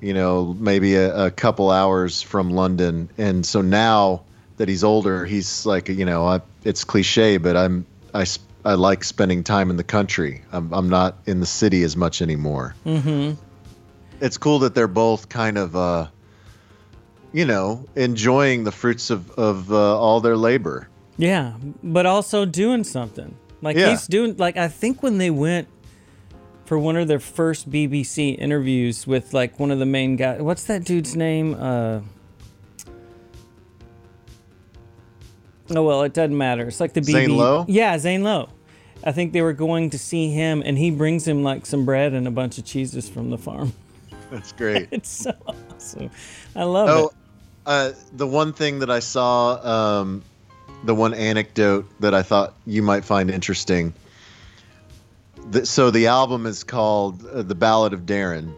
You know, maybe a, a couple hours from London, and so now that he's older, he's like, you know, I, it's cliche, but I'm I, I like spending time in the country. I'm I'm not in the city as much anymore. Mm-hmm. It's cool that they're both kind of, uh, you know, enjoying the fruits of of uh, all their labor. Yeah, but also doing something. Like Yeah. he's doing like I think when they went for one of their first BBC interviews with like one of the main guys. What's that dude's name? Uh Oh well, it doesn't matter. It's like the BBC. Zane Lowe? Yeah, Zane Lowe. I think they were going to see him, and he brings him like some bread and a bunch of cheeses from the farm. That's great. It's so awesome. I love Oh, it. Uh, the one thing that I saw, um, the one anecdote that I thought you might find interesting. Th- so the album is called uh, "The Ballad of Darren,"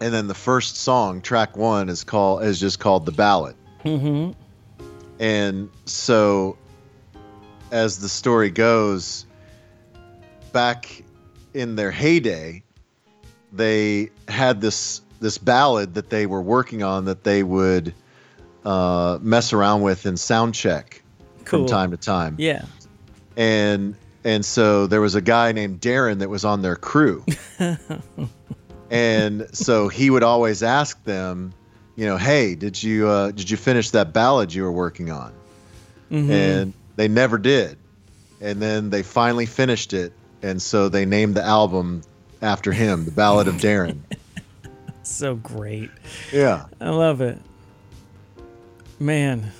and then the first song, track one, is called is just called "The Ballad." Mm-hmm. And so, as the story goes, back in their heyday, they had this this ballad that they were working on that they would uh, mess around with in sound check Cool. from time to time. Yeah. And and so there was a guy named Darren that was on their crew. and so he would always ask them, you know, hey, did you uh, did you finish that ballad you were working on? Mm-hmm. And they never did. And then they finally finished it, and so they named the album after him, The Ballad of Darren. So great. yeah. I love it. Man.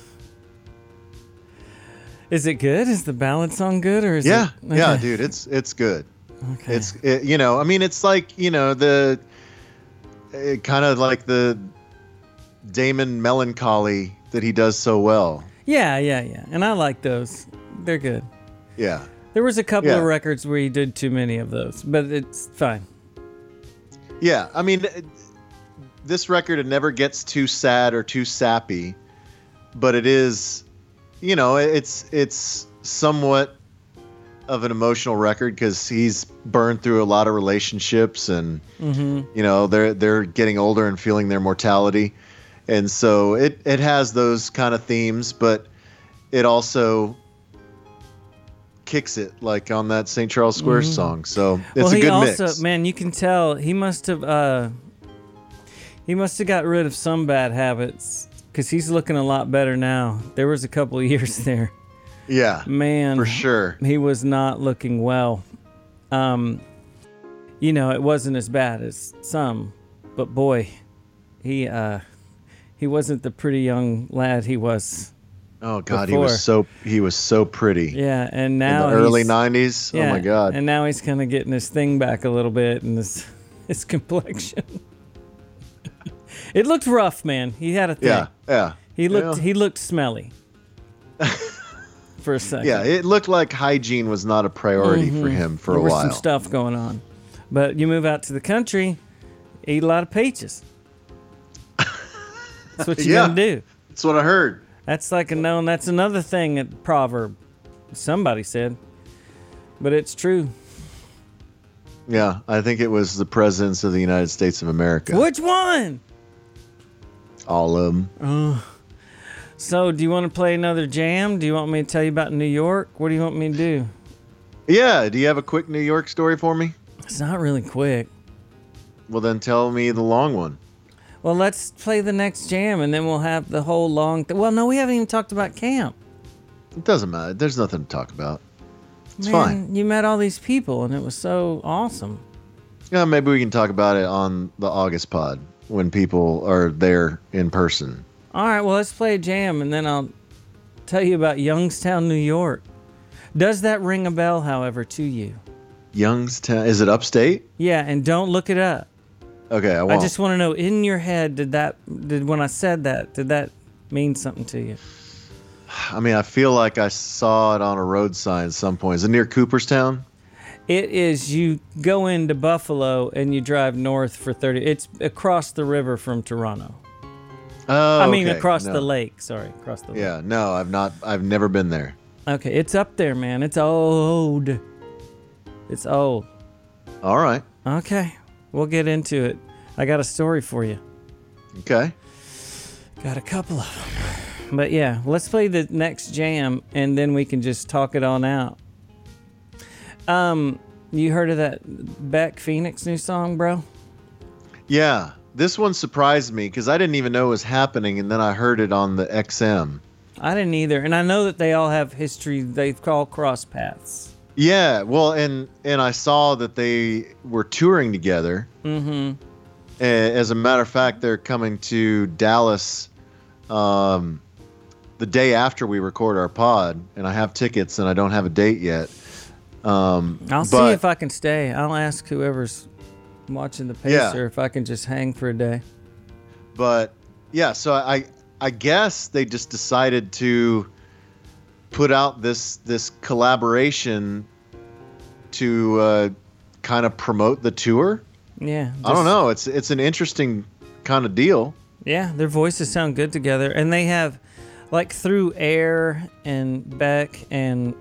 Is it good? Is the ballad song good or is Yeah. it Yeah, dude, it's it's good. Okay. It's it, you know, I mean, it's like you know the it kind of like the Damon melancholy that he does so well. Yeah, yeah, yeah. And I like those. They're good. Yeah, There was a couple Yeah. of records where he did too many of those, but it's fine. yeah. I mean, this record it never gets too sad or too sappy, but it is, you know, it's it's somewhat of an emotional record because he's burned through a lot of relationships and you know they're they're getting older and feeling their mortality. And so it it has those kind of themes but it also kicks it like on that St. Charles Square song. So it's well, a he good also, mix. man, you can tell he must have uh he must have got rid of some bad habits cuz he's looking a lot better now. There was a couple of years there. yeah Man, for sure he was not looking well. Um, you know, it wasn't as bad as some, but boy, he uh, he wasn't the pretty young lad he was. oh god he was so he was so pretty Yeah, and now in the early he's- 90s oh my god And now he's kind of getting his thing back a little bit and his his complexion. It looked rough, man. He had a thing. yeah yeah He looked Yeah. he looked smelly. For a second. yeah it looked like hygiene was not a priority for him for Mm-hmm. there a was while some stuff going on. But you move out to the country, eat a lot of peaches. That's what you're Yeah. gonna do. that's what i heard That's like a known. That's another thing. A proverb. Somebody said, but it's true. yeah i think it was the presidents of the united states of america Which one? All of them So, do you want to play another jam? Do you want me to tell you about New York? What do you want me to do? Yeah. Do you have a quick New York story for me? It's not really quick. Well, then tell me the long one. Well, let's play the next jam, and then we'll have the whole long. Th- well, no, we haven't even talked about camp. It doesn't matter. There's nothing to talk about. It's Man, fine. You met all these people, and it was so awesome. Yeah, maybe we can talk about it on the August pod when people are there in person. All right, well, let's play a jam, and then I'll tell you about Youngstown, New York. Does that ring a bell, however, to you? Youngstown. Is it upstate? Yeah, and don't look it up. Okay, I won't. I just want to know in your head, did that, did when I said that, did that mean something to you? I mean, I feel like I saw it on a road sign at some point. Is it near Cooperstown? It is you go into Buffalo and you drive north for 30. It's across the river from Toronto. Oh, I mean, okay. across No. the lake. Sorry, across the lake. Yeah, no, I've not. I've never been there. Okay, it's up there, man. It's old. It's old. All right. Okay, we'll get into it. I got a story for you. Okay. Got a couple of them. But yeah, let's play the next jam and then we can just talk it on out. Um, you heard of that Beck Phoenix new song, bro? Yeah, this one surprised me because I didn't even know it was happening, and then I heard it on the XM. I didn't either. And I know that they all have history they call cross paths. Yeah, well, and and I saw that they were touring together. Mm-hmm. As a matter of fact, they're coming to Dallas um, the day after we record our pod, and I have tickets, and I don't have a date yet. Um, I'll see if I can stay. I'll ask whoever's watching the Yeah. pacer if I can just hang for a day. but yeah so i i guess they just decided to put out this this collaboration to uh, kind of promote the tour Yeah. i don't know it's it's an interesting kind of deal Yeah, their voices sound good together, and they have like through Air and Beck and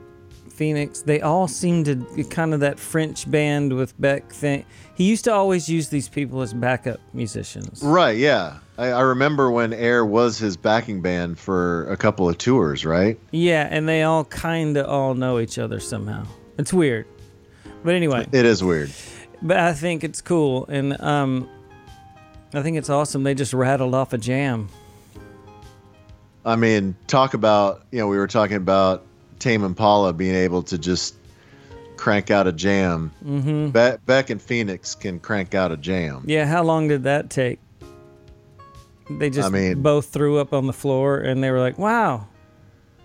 Phoenix, they all seem to kind of that French band with Beck thing. He used to always use these people as backup musicians. Right, yeah. I, I remember when Air was his backing band for a couple of tours, right? Yeah, and they all kind of all know each other somehow. It's weird. But anyway, It is weird. but I think it's cool and um I think it's awesome. They just rattled off a jam. I mean, talk about, you know, we were talking about Tame Impala being able to just crank out a jam. Mm-hmm. Be- Beck and Phoenix can crank out a jam. Yeah, how long did that take? They just I mean- both threw up on the floor and they were like, "Wow,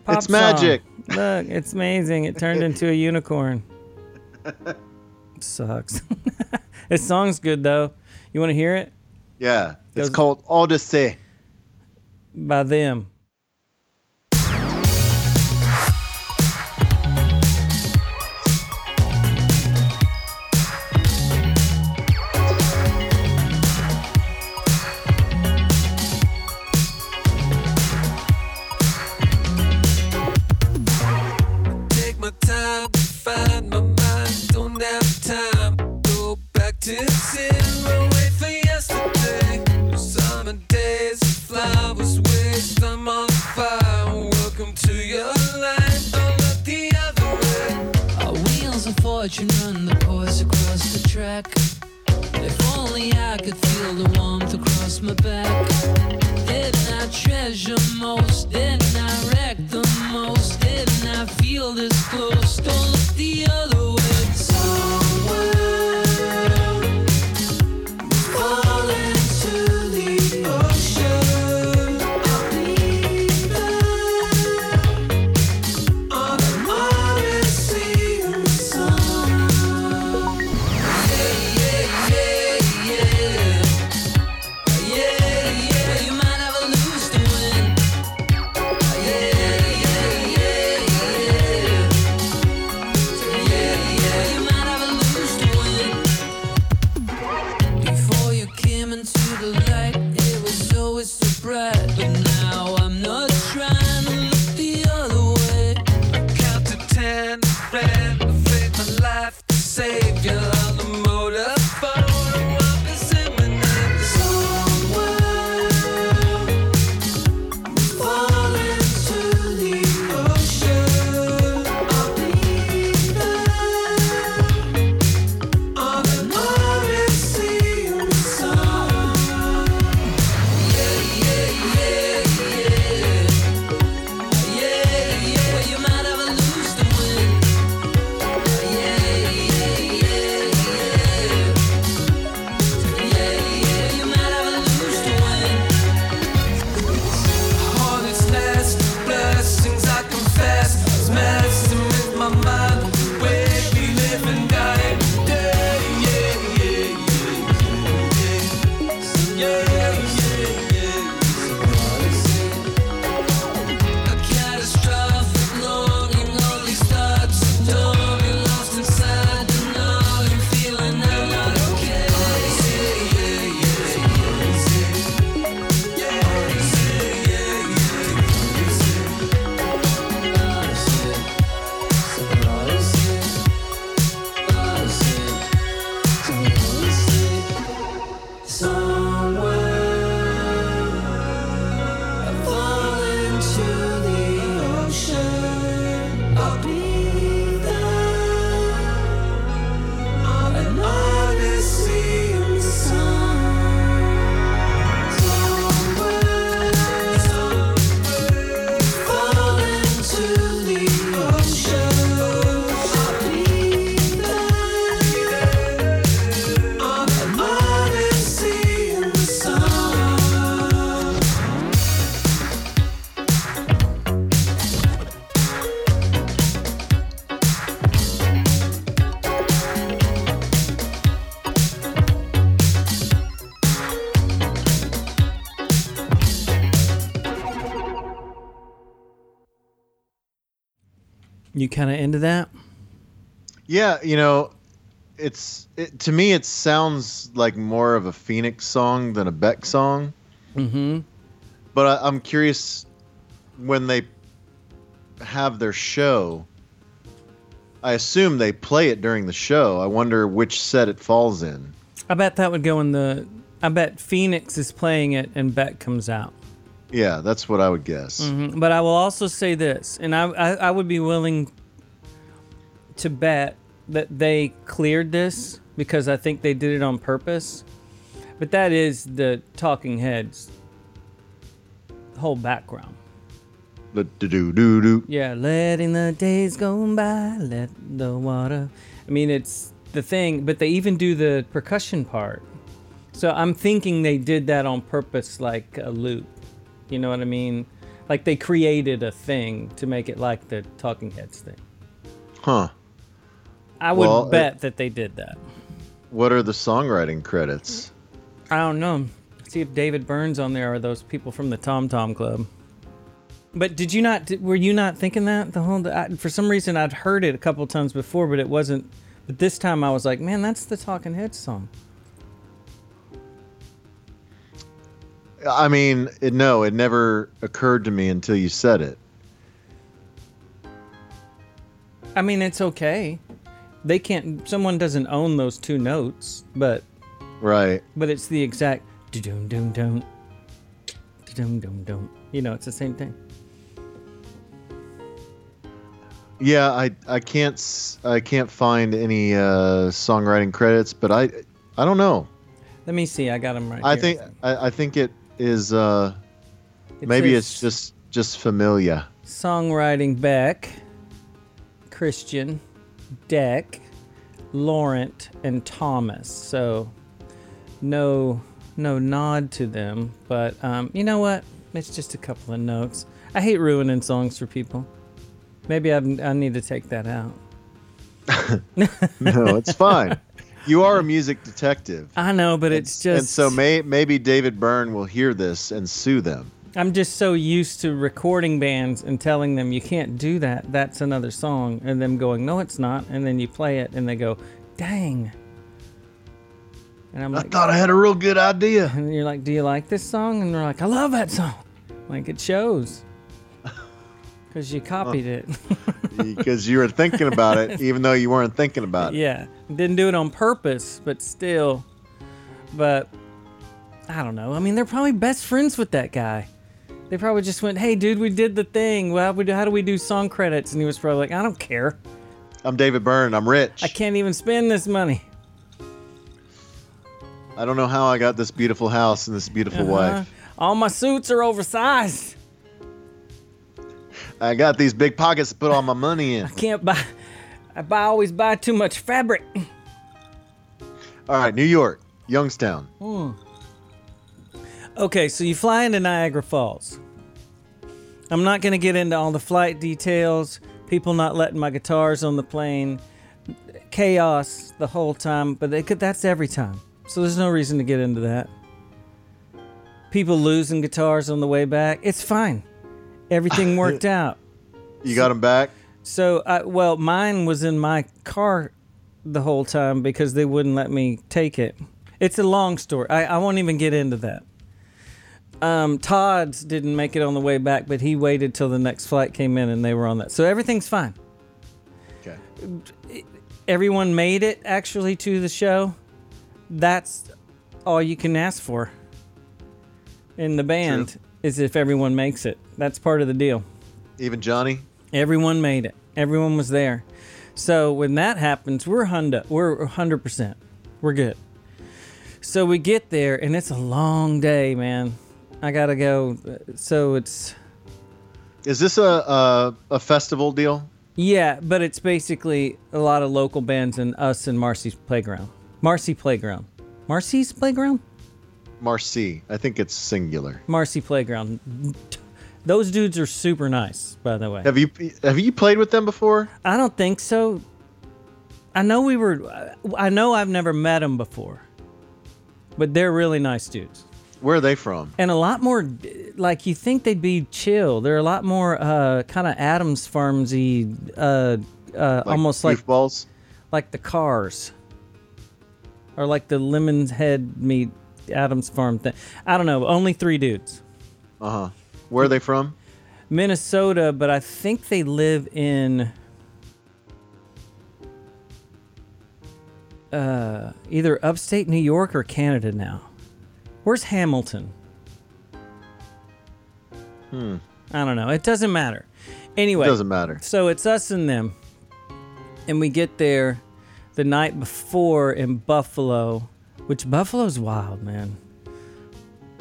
pop It's song. magic." Look, it's amazing. It turned into a unicorn." Sucks. this song's good though. You want to hear it Yeah. It's called Odyssey. by them? You kind of into that? Yeah, you know, it's it, to me it sounds like more of a Phoenix song than a Beck song. Mm-hmm. But I, I'm curious when they have their show, I assume they play it during the show. I wonder which set it falls in. I bet that would go in the. I bet Phoenix is playing it and Beck comes out. Yeah, that's what I would guess. Mhm. But I will also say this, and I, I, I would be willing to bet that they cleared this because I think they did it on purpose. But that is the Talking Heads whole background. The do do do. Yeah, letting the days go by, let the water. I mean, it's the thing, but they even do the percussion part. So I'm thinking they did that on purpose, like a loop. You know what I mean? Like they created a thing to make it like the Talking Heads thing. Huh. I would Well, it- bet that they did that. What are the songwriting credits? I don't know. See if David Byrne's on there or those people from the Tom Tom Club. But did you not? Were you not thinking that the whole? I, for some reason, I'd heard it a couple times before, but it wasn't. But this time, I was like, man, that's the Talking Heads song. I mean, it, no, it never occurred to me until you said it. I mean, it's okay. They can't. Someone doesn't own those two notes, but Right. but it's the exact dum dum dum dum dum dum. You know, it's the same thing. Yeah, I I can't I can't find any uh, songwriting credits, but I I don't know. Let me see. I got them right. I here. think I, I think it is uh, It maybe it's just just familiar. songwriting Beck, Christian, Deck, Laurent, and Thomas. So no no nod to them, but um, you know what? It's just a couple of notes. I hate ruining songs for people. Maybe I, I need to take that out. No, it's fine. you are a music detective. I know, but it's just and so may, maybe David Byrne will hear this and sue them. I'm just so used to recording bands and telling them you can't do that. That's another song, and them going, no, it's not. And then you play it, and they go, dang. And I'm like, I thought I had a real good idea. and you're like, do you like this song? And they're like, I love that song. Like it shows, because you copied it. because you were thinking about it, even though you weren't thinking about it. yeah, didn't do it on purpose, but still. But I don't know. I mean, they're probably best friends with that guy. They probably just went, "Hey, dude, we did the thing. Well, we do, how do we do song credits?" And he was probably like, "I don't care. I'm David Byrne. I'm rich. I can't even spend this money." I don't know how I got this beautiful house and this beautiful Uh-huh. wife. All my suits are oversized. I got these big pockets to put all my money in. I can't buy. I buy always buy too much fabric. All right, New York, Youngstown. Hmm. Okay, so you fly into Niagara Falls. I'm not going to get into all the flight details, people not letting my guitars on the plane, chaos the whole time, but they could, that's every time. So there's no reason to get into that. People losing guitars on the way back, it's fine. Everything worked out. You got them back? So, I, well, mine was in my car the whole time because they wouldn't let me take it. It's a long story. I, I won't even get into that. Um, Todd's didn't make it on the way back, but he waited till the next flight came in and they were on that. So everything's fine. Okay. Everyone made it actually to the show. That's all you can ask for in the band True. is if everyone makes it. That's part of the deal. Even Johnny? Everyone made it. Everyone was there. So when that happens, we're hundred. We're hundred percent. We're good. So we get there, and it's a long day, man. I gotta go. So it's Is this a, a, a festival deal? yeah, but it's basically a lot of local bands and us and Marcy's Playground. Marcy Playground. Marcy's Playground. Marcy. I think it's singular. Marcy Playground. Those dudes are super nice, by the way. Have you have you played with them before? I don't think so. I know we were. I know I've never met them before, but they're really nice dudes, Where are they from? and a lot more. Like you think they'd be chill. They're a lot more uh, kind of Adams Farmsy, uh, uh, almost like goofballs. like the Cars, or like the Lemonheads meet Adams Farm thing. I don't know. Only three dudes. Uh huh. Where are they from? Minnesota, but I think they live in uh, either upstate New York or Canada now. Where's Hamilton? Hmm. I don't know. It doesn't matter. Anyway, it Doesn't matter. so it's us and them. And we get there the night before in Buffalo, which Buffalo's wild, man.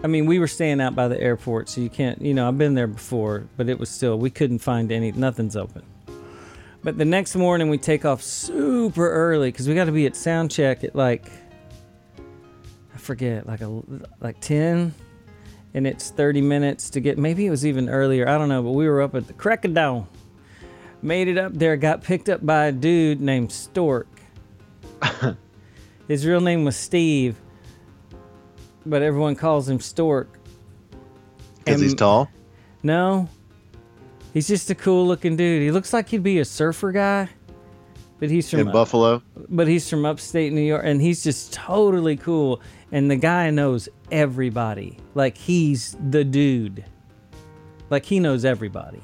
I mean, we were staying out by the airport, so you can't, you know, I've been there before, but it was still, we couldn't find any, nothing's open. But the next morning we take off super early because we got to be at sound check at like, I forget, like a, like 10 and it's 30 minutes to get maybe it was even earlier i don't know but we were up at the crack of dawn made it up there got picked up by a dude named stork. His real name was steve but everyone calls him stork Because he's tall. no he's just a cool looking dude he looks like he'd be a surfer guy but he's from In Buffalo. but he's from upstate New York and he's just totally cool. And the guy knows everybody. Like he's the dude. Like he knows everybody.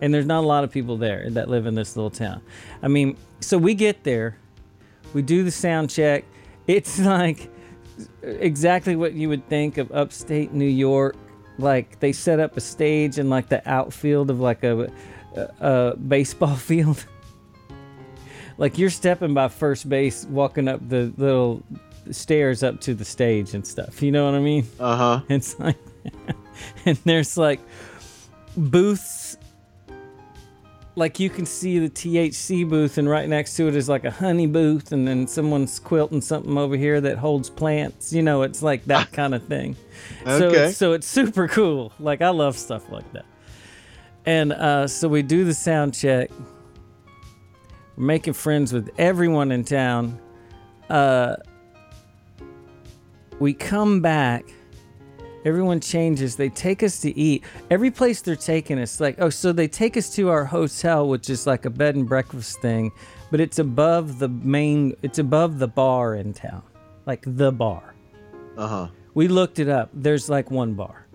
And there's not a lot of people there that live in this little town. I mean, so we get there, we do the sound check. It's like exactly what you would think of upstate New York. Like they set up a stage in like the outfield of like a, a, a baseball field like you're stepping by first base, walking up the little stairs up to the stage and stuff. You know what I mean? Uh huh. It's like, and there's like booths. Like you can see the THC booth, and right next to it is like a honey booth, and then someone's quilting something over here that holds plants. You know, it's like that kind of thing. So Okay. it's, so it's super cool. Like I love stuff like that. And uh, so we do the sound check. We're making friends with everyone in town. Uh, we come back. Everyone changes. They take us to eat. Every place they're taking us, like, oh, so they take us to our hotel, which is like a bed and breakfast thing, but it's above the main, it's above the bar in town, like the bar. Uh huh. We looked it up. There's like one bar,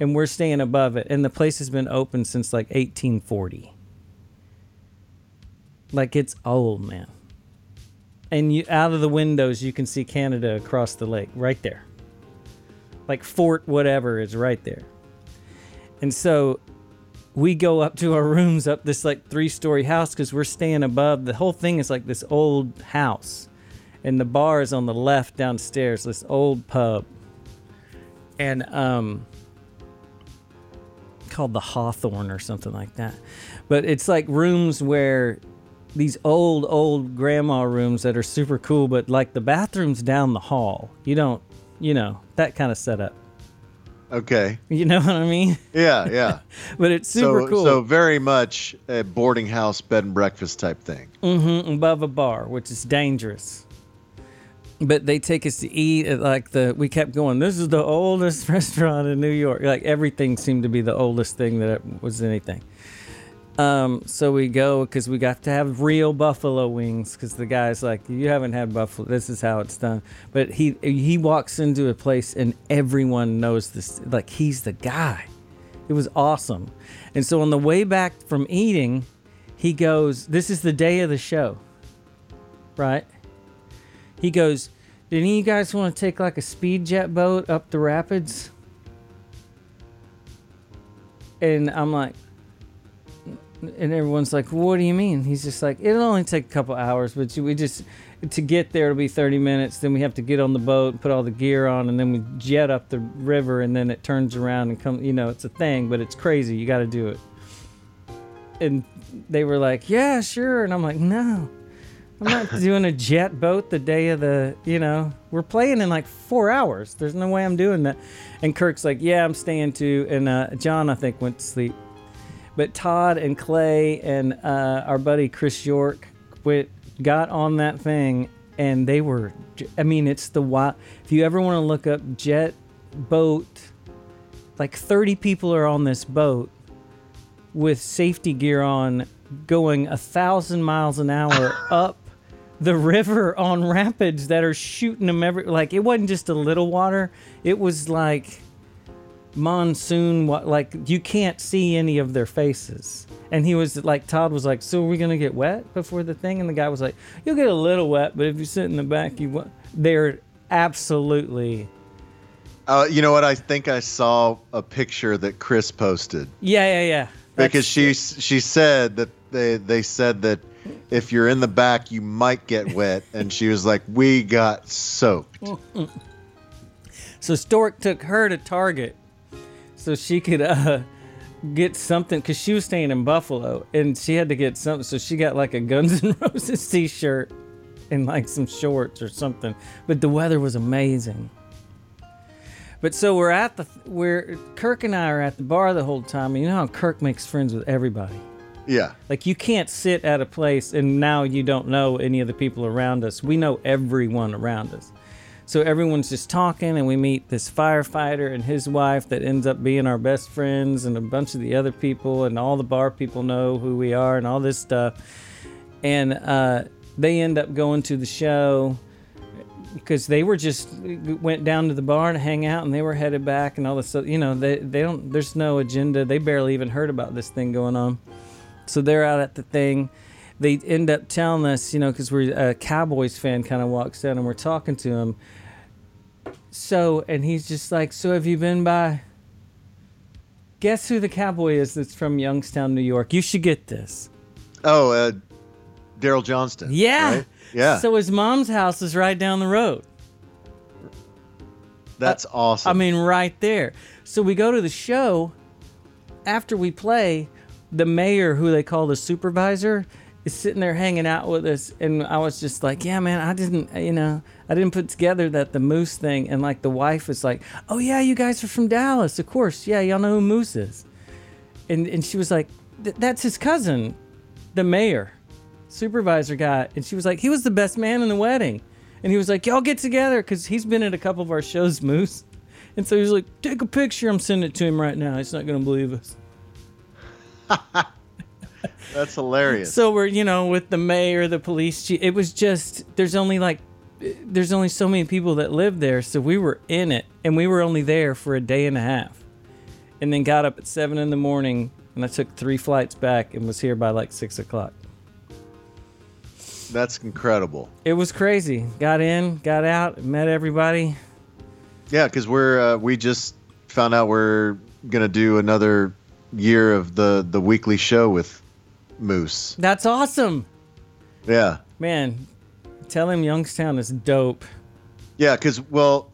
and we're staying above it, and the place has been open since like 1840. Like it's old, man. And you out of the windows, you can see Canada across the lake, right there. Like Fort whatever is right there. And so we go up to our rooms up this like three-story house because we're staying above. The whole thing is like this old house, and the bar is on the left downstairs. This old pub, and um, called the Hawthorne or something like that. But it's like rooms where these old, old grandma rooms that are super cool, but like the bathrooms down the hall. You don't, you know, that kind of setup. Okay. You know what I mean? Yeah, yeah. But it's super so, cool. so very much a boarding house bed and breakfast type thing. hmm above a bar, which is dangerous. But they take us to eat at like the. We kept going. This is the oldest restaurant in New York. Like everything seemed to be the oldest thing that was anything. Um, so we go because we got to have real buffalo wings. Because the guy's like, "You haven't had buffalo. This is how it's done." But he he walks into a place and everyone knows this. Like he's the guy. It was awesome. And so on the way back from eating, he goes, This is the day of the show. Right? He goes, Did any of you guys want to take like a speed jet boat up the rapids? And I'm like, and everyone's like, "What do you mean?" He's just like, "It'll only take a couple hours, but we just to get there it'll be 30 minutes. Then we have to get on the boat, put all the gear on, and then we jet up the river, and then it turns around and come. You know, it's a thing, but it's crazy. You got to do it." And they were like, "Yeah, sure," and I'm like, "No." I'm not doing a jet boat the day of the, you know, we're playing in like four hours. There's no way I'm doing that. And Kirk's like, yeah, I'm staying too. And uh, John, I think, went to sleep. But Todd and Clay and uh, our buddy Chris York went, got on that thing, and they were. I mean, it's the wild. If you ever want to look up jet boat, like 30 people are on this boat with safety gear on, going a thousand miles an hour up the river on rapids that are shooting them every. Like it wasn't just a little water; it was like monsoon. What like you can't see any of their faces. And he was like, Todd was like, "So are we gonna get wet before the thing?" And the guy was like, "You'll get a little wet, but if you sit in the back, you won't." They're absolutely, Uh, you know what? I think I saw a picture that Chris posted yeah, yeah, yeah. because That's- she she said that they they said that if you're in the back, you might get wet, and she was like, "We got soaked." So Stork took her to Target so she could uh, get something because she was staying in Buffalo and she had to get something. So she got like a Guns N' Roses t shirt and like some shorts or something. But the weather was amazing. But so we're at the, we're, Kirk and I are at the bar the whole time. And you know how Kirk makes friends with everybody? Yeah, Like you can't sit at a place and now you don't know any of the people around us. We know everyone around us. So everyone's just talking and we meet this firefighter and his wife that ends up being our best friends and a bunch of the other people and all the bar people know who we are and all this stuff. And uh, they end up going to the show because they were just went down to the bar to hang out and they were headed back and all this stuff. You know, they they don't. There's no agenda. They barely even heard about this thing going on. So they're out at the thing. They end up telling us, you know, because we're a Cowboys fan, kind of walks down and we're talking to him. So, and he's just like, So have you been by? Guess who the cowboy is that's from Youngstown, New York? You should get this. Oh, uh, Daryl Johnston. Yeah. right? Yeah. So his mom's house is right down the road. That's awesome. I mean, right there. So we go to the show. After we play, the mayor, who they call the supervisor, is sitting there hanging out with us, and I was just like, "Yeah, man, I didn't, you know, I didn't put together that the Moose thing." And like the wife was like, "Oh yeah, you guys are from Dallas, of course. Yeah, y'all know who Moose is." And and she was like, "That's his cousin, the mayor, supervisor guy." And she was like, "He was the best man in the wedding." And he was like, "Y'all get together," because he's been at a couple of our shows, Moose. And so he was like, "Take a picture. I'm sending it to him right now. He's not gonna believe us." That's hilarious. So we're, you know, with the mayor, the police chief. It was just there's only like there's only so many people that live there, so we were in it, and we were only there for a day and a half, and then got up at seven in the morning, and I took three flights back and was here by like six o'clock. That's incredible. It was crazy. Got in, got out, met everybody. Yeah, because we're uh, we just found out we're gonna do another year of the the weekly show with Moose. That's awesome, Yeah, man. Tell him Youngstown is dope. yeah, because well,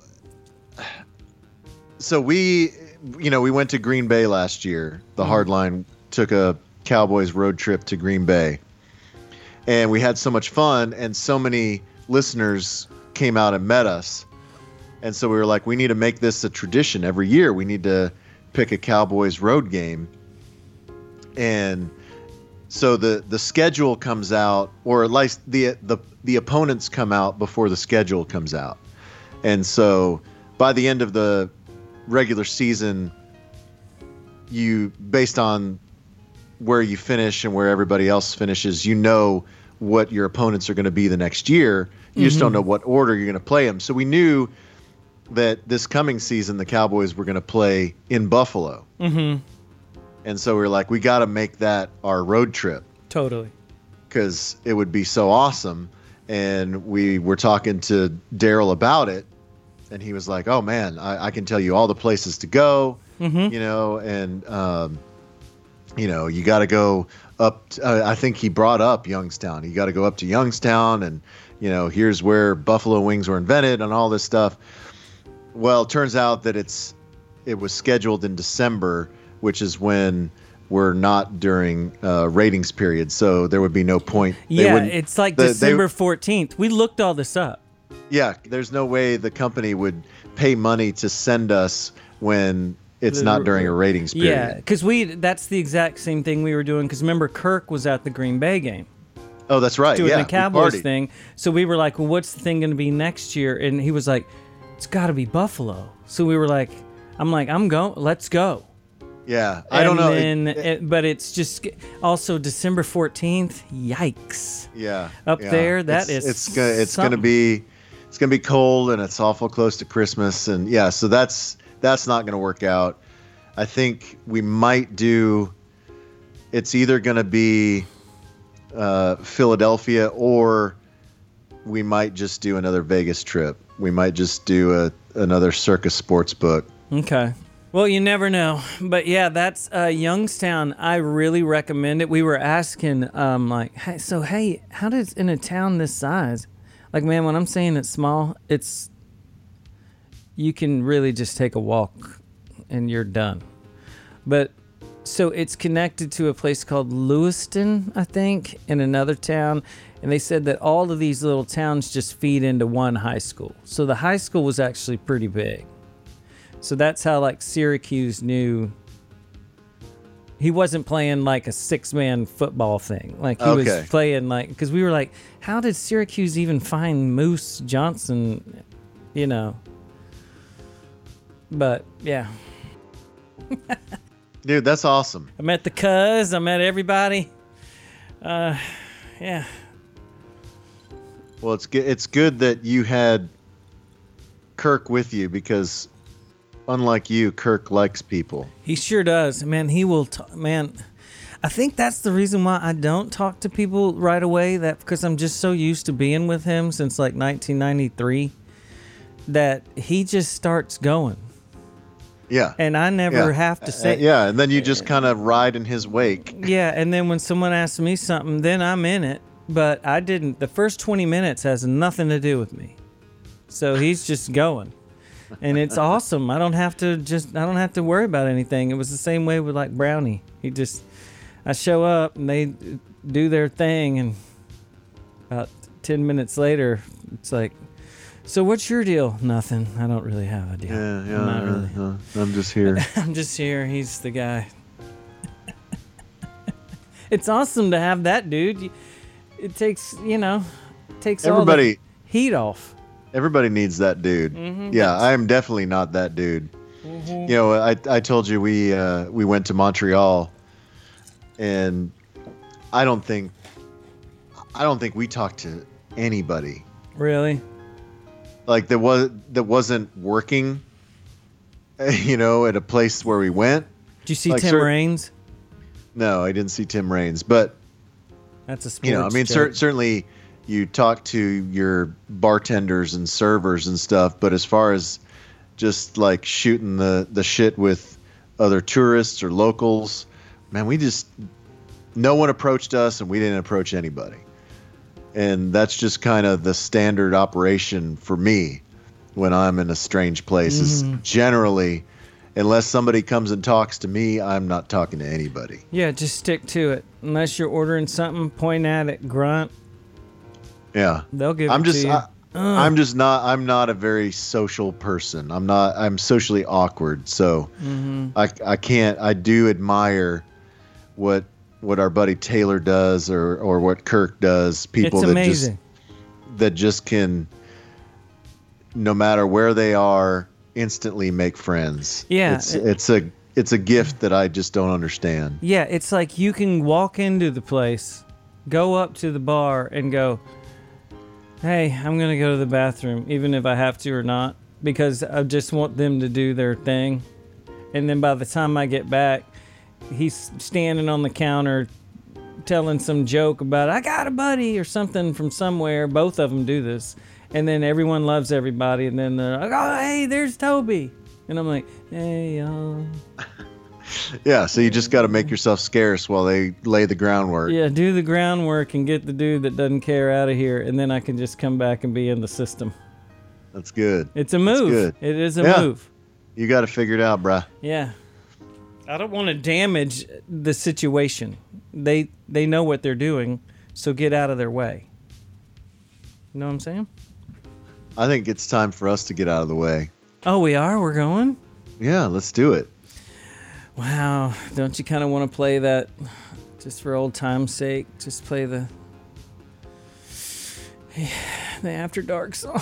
so we, you know, we went to Green Bay last year. The mm-hmm. Hardline took a Cowboys road trip to Green Bay, and we had so much fun, and so many listeners came out and met us. And so we were like, we need to make this a tradition every year. We need to pick a Cowboys road game. And so the the schedule comes out, or at least the the the opponents come out before the schedule comes out. And so by the end of the regular season, you based on where you finish and where everybody else finishes, you know what your opponents are going to be the next year. You just don't know what order you're going to play them. So we knew that this coming season the Cowboys were going to play in Buffalo. Mm-hmm. And so we are like, we got to make that our road trip Totally. because it would be so awesome. And we were talking to Daryl about it, and he was like, "Oh man, I, I can tell you all the places to go, Mm-hmm. you know, and um, you know, you got to go up. uh, I think he brought up Youngstown. You got to go up to Youngstown, and you know, here's where buffalo wings were invented, and all this stuff. Well, it turns out that it's it was scheduled in December, which is when we're not during uh, ratings period, so there would be no point. Yeah, it's like the- December 14th. We looked all this up. yeah, there's no way the company would pay money to send us when it's The- not during a ratings period. Yeah, because we that's the exact same thing we were doing. Because remember, Kirk was at the Green Bay game Oh, that's right. doing yeah, the Cowboys thing. So we were like, well, what's the thing going to be next year? And he was like, it's got to be Buffalo. So we were like, I'm like, I'm going. Let's go. Yeah, I don't know. Then, it- it- but it's just also December 14th. Yikes. yeah, up yeah. there, that it's, is it's gonna it's gonna be it's gonna be cold and it's awful close to Christmas and yeah, so that's that's not gonna work out. I think we might do. It's either going to be uh, Philadelphia or we might just do another Vegas trip. We might just do a another Circa Sports book. Okay. Well, you never know, but yeah, that's uh, Youngstown. I really recommend it. We were asking, um, like, hey, so hey, how does in a town this size, like, man, when I'm saying it's small, it's you can really just take a walk and you're done. But so it's connected to a place called Lewiston, I think, in another town. And they said that all of these little towns just feed into one high school. So the high school was actually pretty big. So that's how like Syracuse knew he wasn't playing like a six man football thing. Like he Okay. was playing like because we were like, how did Syracuse even find Moose Johnston? You know. But yeah, Dude, that's awesome. I met the cuz. I met everybody. Uh, yeah. Well, it's good. It's good that you had Kirk with you because, unlike you, Kirk likes people. He sure does, man. He will, t- man. I think that's the reason why I don't talk to people right away. That because I'm just so used to being with him since like 1993, that he just starts going, Yeah. and I never yeah. have to Uh, say, yeah, and then you just kind of ride in his wake. yeah. And then when someone asks me something, then I'm in it. But I didn't. The first 20 minutes has nothing to do with me, so he's just going. And it's awesome. I don't have to just I don't have to worry about anything. It was the same way with like Brownie. He just I show up and they do their thing and about 10 minutes later it's like so what's your deal? Nothing. I don't really have a deal. Yeah, yeah. I'm not yeah, really. yeah. I'm just here. I'm just here. He's the guy. it's awesome to have that dude. It takes, you know, takes all Everybody- the heat off. Everybody needs that dude. Mm-hmm. Yeah, I am definitely not that dude. You know, I I told you we uh, we went to Montreal, and I don't think I don't think we talked to anybody Really? like that was that wasn't working. You know, at a place where we went. Did you see Like, Tim cer- Raines? No, I didn't see Tim Raines, but That's a sports you know, I mean, cer- certainly you talk to your bartenders and servers and stuff, but as far as just like shooting the the shit with other tourists or locals, man, we just no one approached us and we didn't approach anybody. And that's just kind of the standard operation for me when I'm in a strange place is mm-hmm. generally unless somebody comes and talks to me, I'm not talking to anybody. Yeah, just stick to it. Unless you're ordering something, point at it, grunt. Yeah. They'll give I'm just. I, I'm just not I'm not a very social person. I'm not I'm socially awkward. So Mm-hmm. I I can't I do admire what what our buddy Taylor does or or what Kirk does. People it's that amazing. just that just can no matter where they are instantly make friends. Yeah, It's it- it's a it's a gift that I just don't understand. Yeah, it's like you can walk into the place, go up to the bar, and go, "Hey, I'm gonna go to the bathroom, even if I have to or not, because I just want them to do their thing." And then by the time I get back, he's standing on the counter, telling some joke about "I got a buddy" or something from somewhere. Both of them do this, and then everyone loves everybody, and then they're like, "Oh, hey, there's Toby," and I'm like, "Hey, y'all." Yeah, so you just got to make yourself scarce while they lay the groundwork. Yeah, do the groundwork and get the dude that doesn't care out of here, and then I can just come back and be in the system. That's good. It's a move. good. It is a Yeah. move. You got to figure it out, bruh. Yeah. I don't want to damage the situation. They they know what they're doing, so get out of their way. You know what I'm saying? I think it's time for us to get out of the way. Oh, we are. We're going. Yeah, let's do it. Wow. Don't you kind of want to play that, just for old time's sake? Just play the the After Dark song.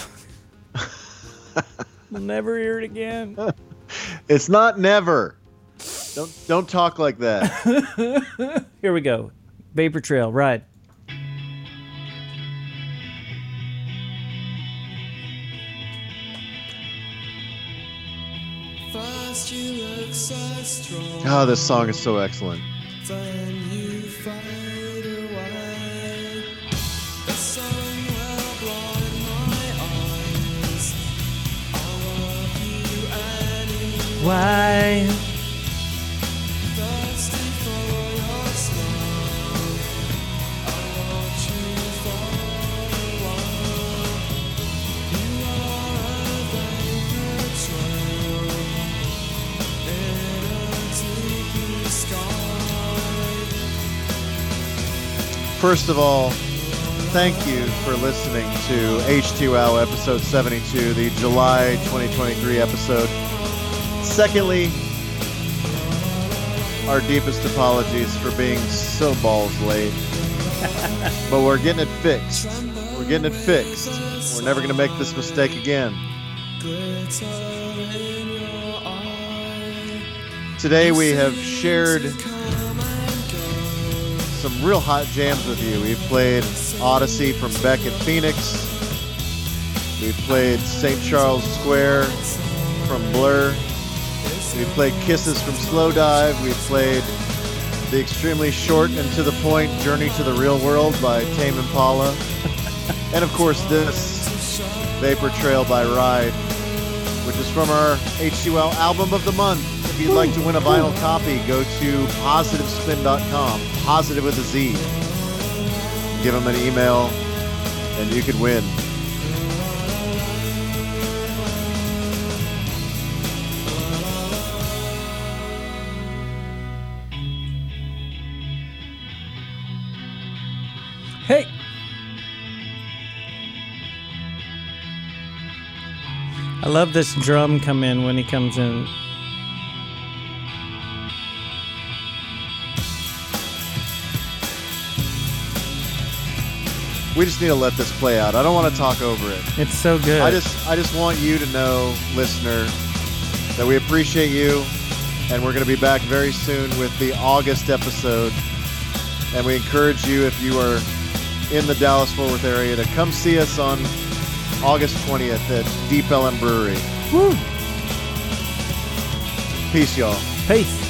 we'll never hear it again. It's not never. Don't don't talk like that. Here we go. Vapor Trail, ride. Oh, this song is so excellent. Why? First of all, thank you for listening to HT Wow episode 72, the July 2023 episode. Secondly, our deepest apologies for being so balls late. but we're getting it fixed. We're getting it fixed. We're never going to make this mistake again. Today we have shared some real hot jams with you. We've played Odyssey from Beck and Phoenix. We've played St. Charles Square from Blur. We've played Kisses from Slowdive. We've played the extremely short and to the point Journey to the Real World by Tame Impala. and of course, this Vapor Trail by Ride, which is from our HT Wow album of the month. If you'd like to win a vinyl copy, go to positivespin.com, positive with a Z. Give them an email, and you could win. Hey. I love this drum come in when he comes in. We just need to let this play out. I don't want to talk over it. It's so good. I just I just want you to know, listener, that we appreciate you, and we're going to be back very soon with the August episode. And we encourage you, if you are in the Dallas Fort Worth area, to come see us on August 20th at Deep Ellum Brewery. Woo. Peace, y'all. Peace.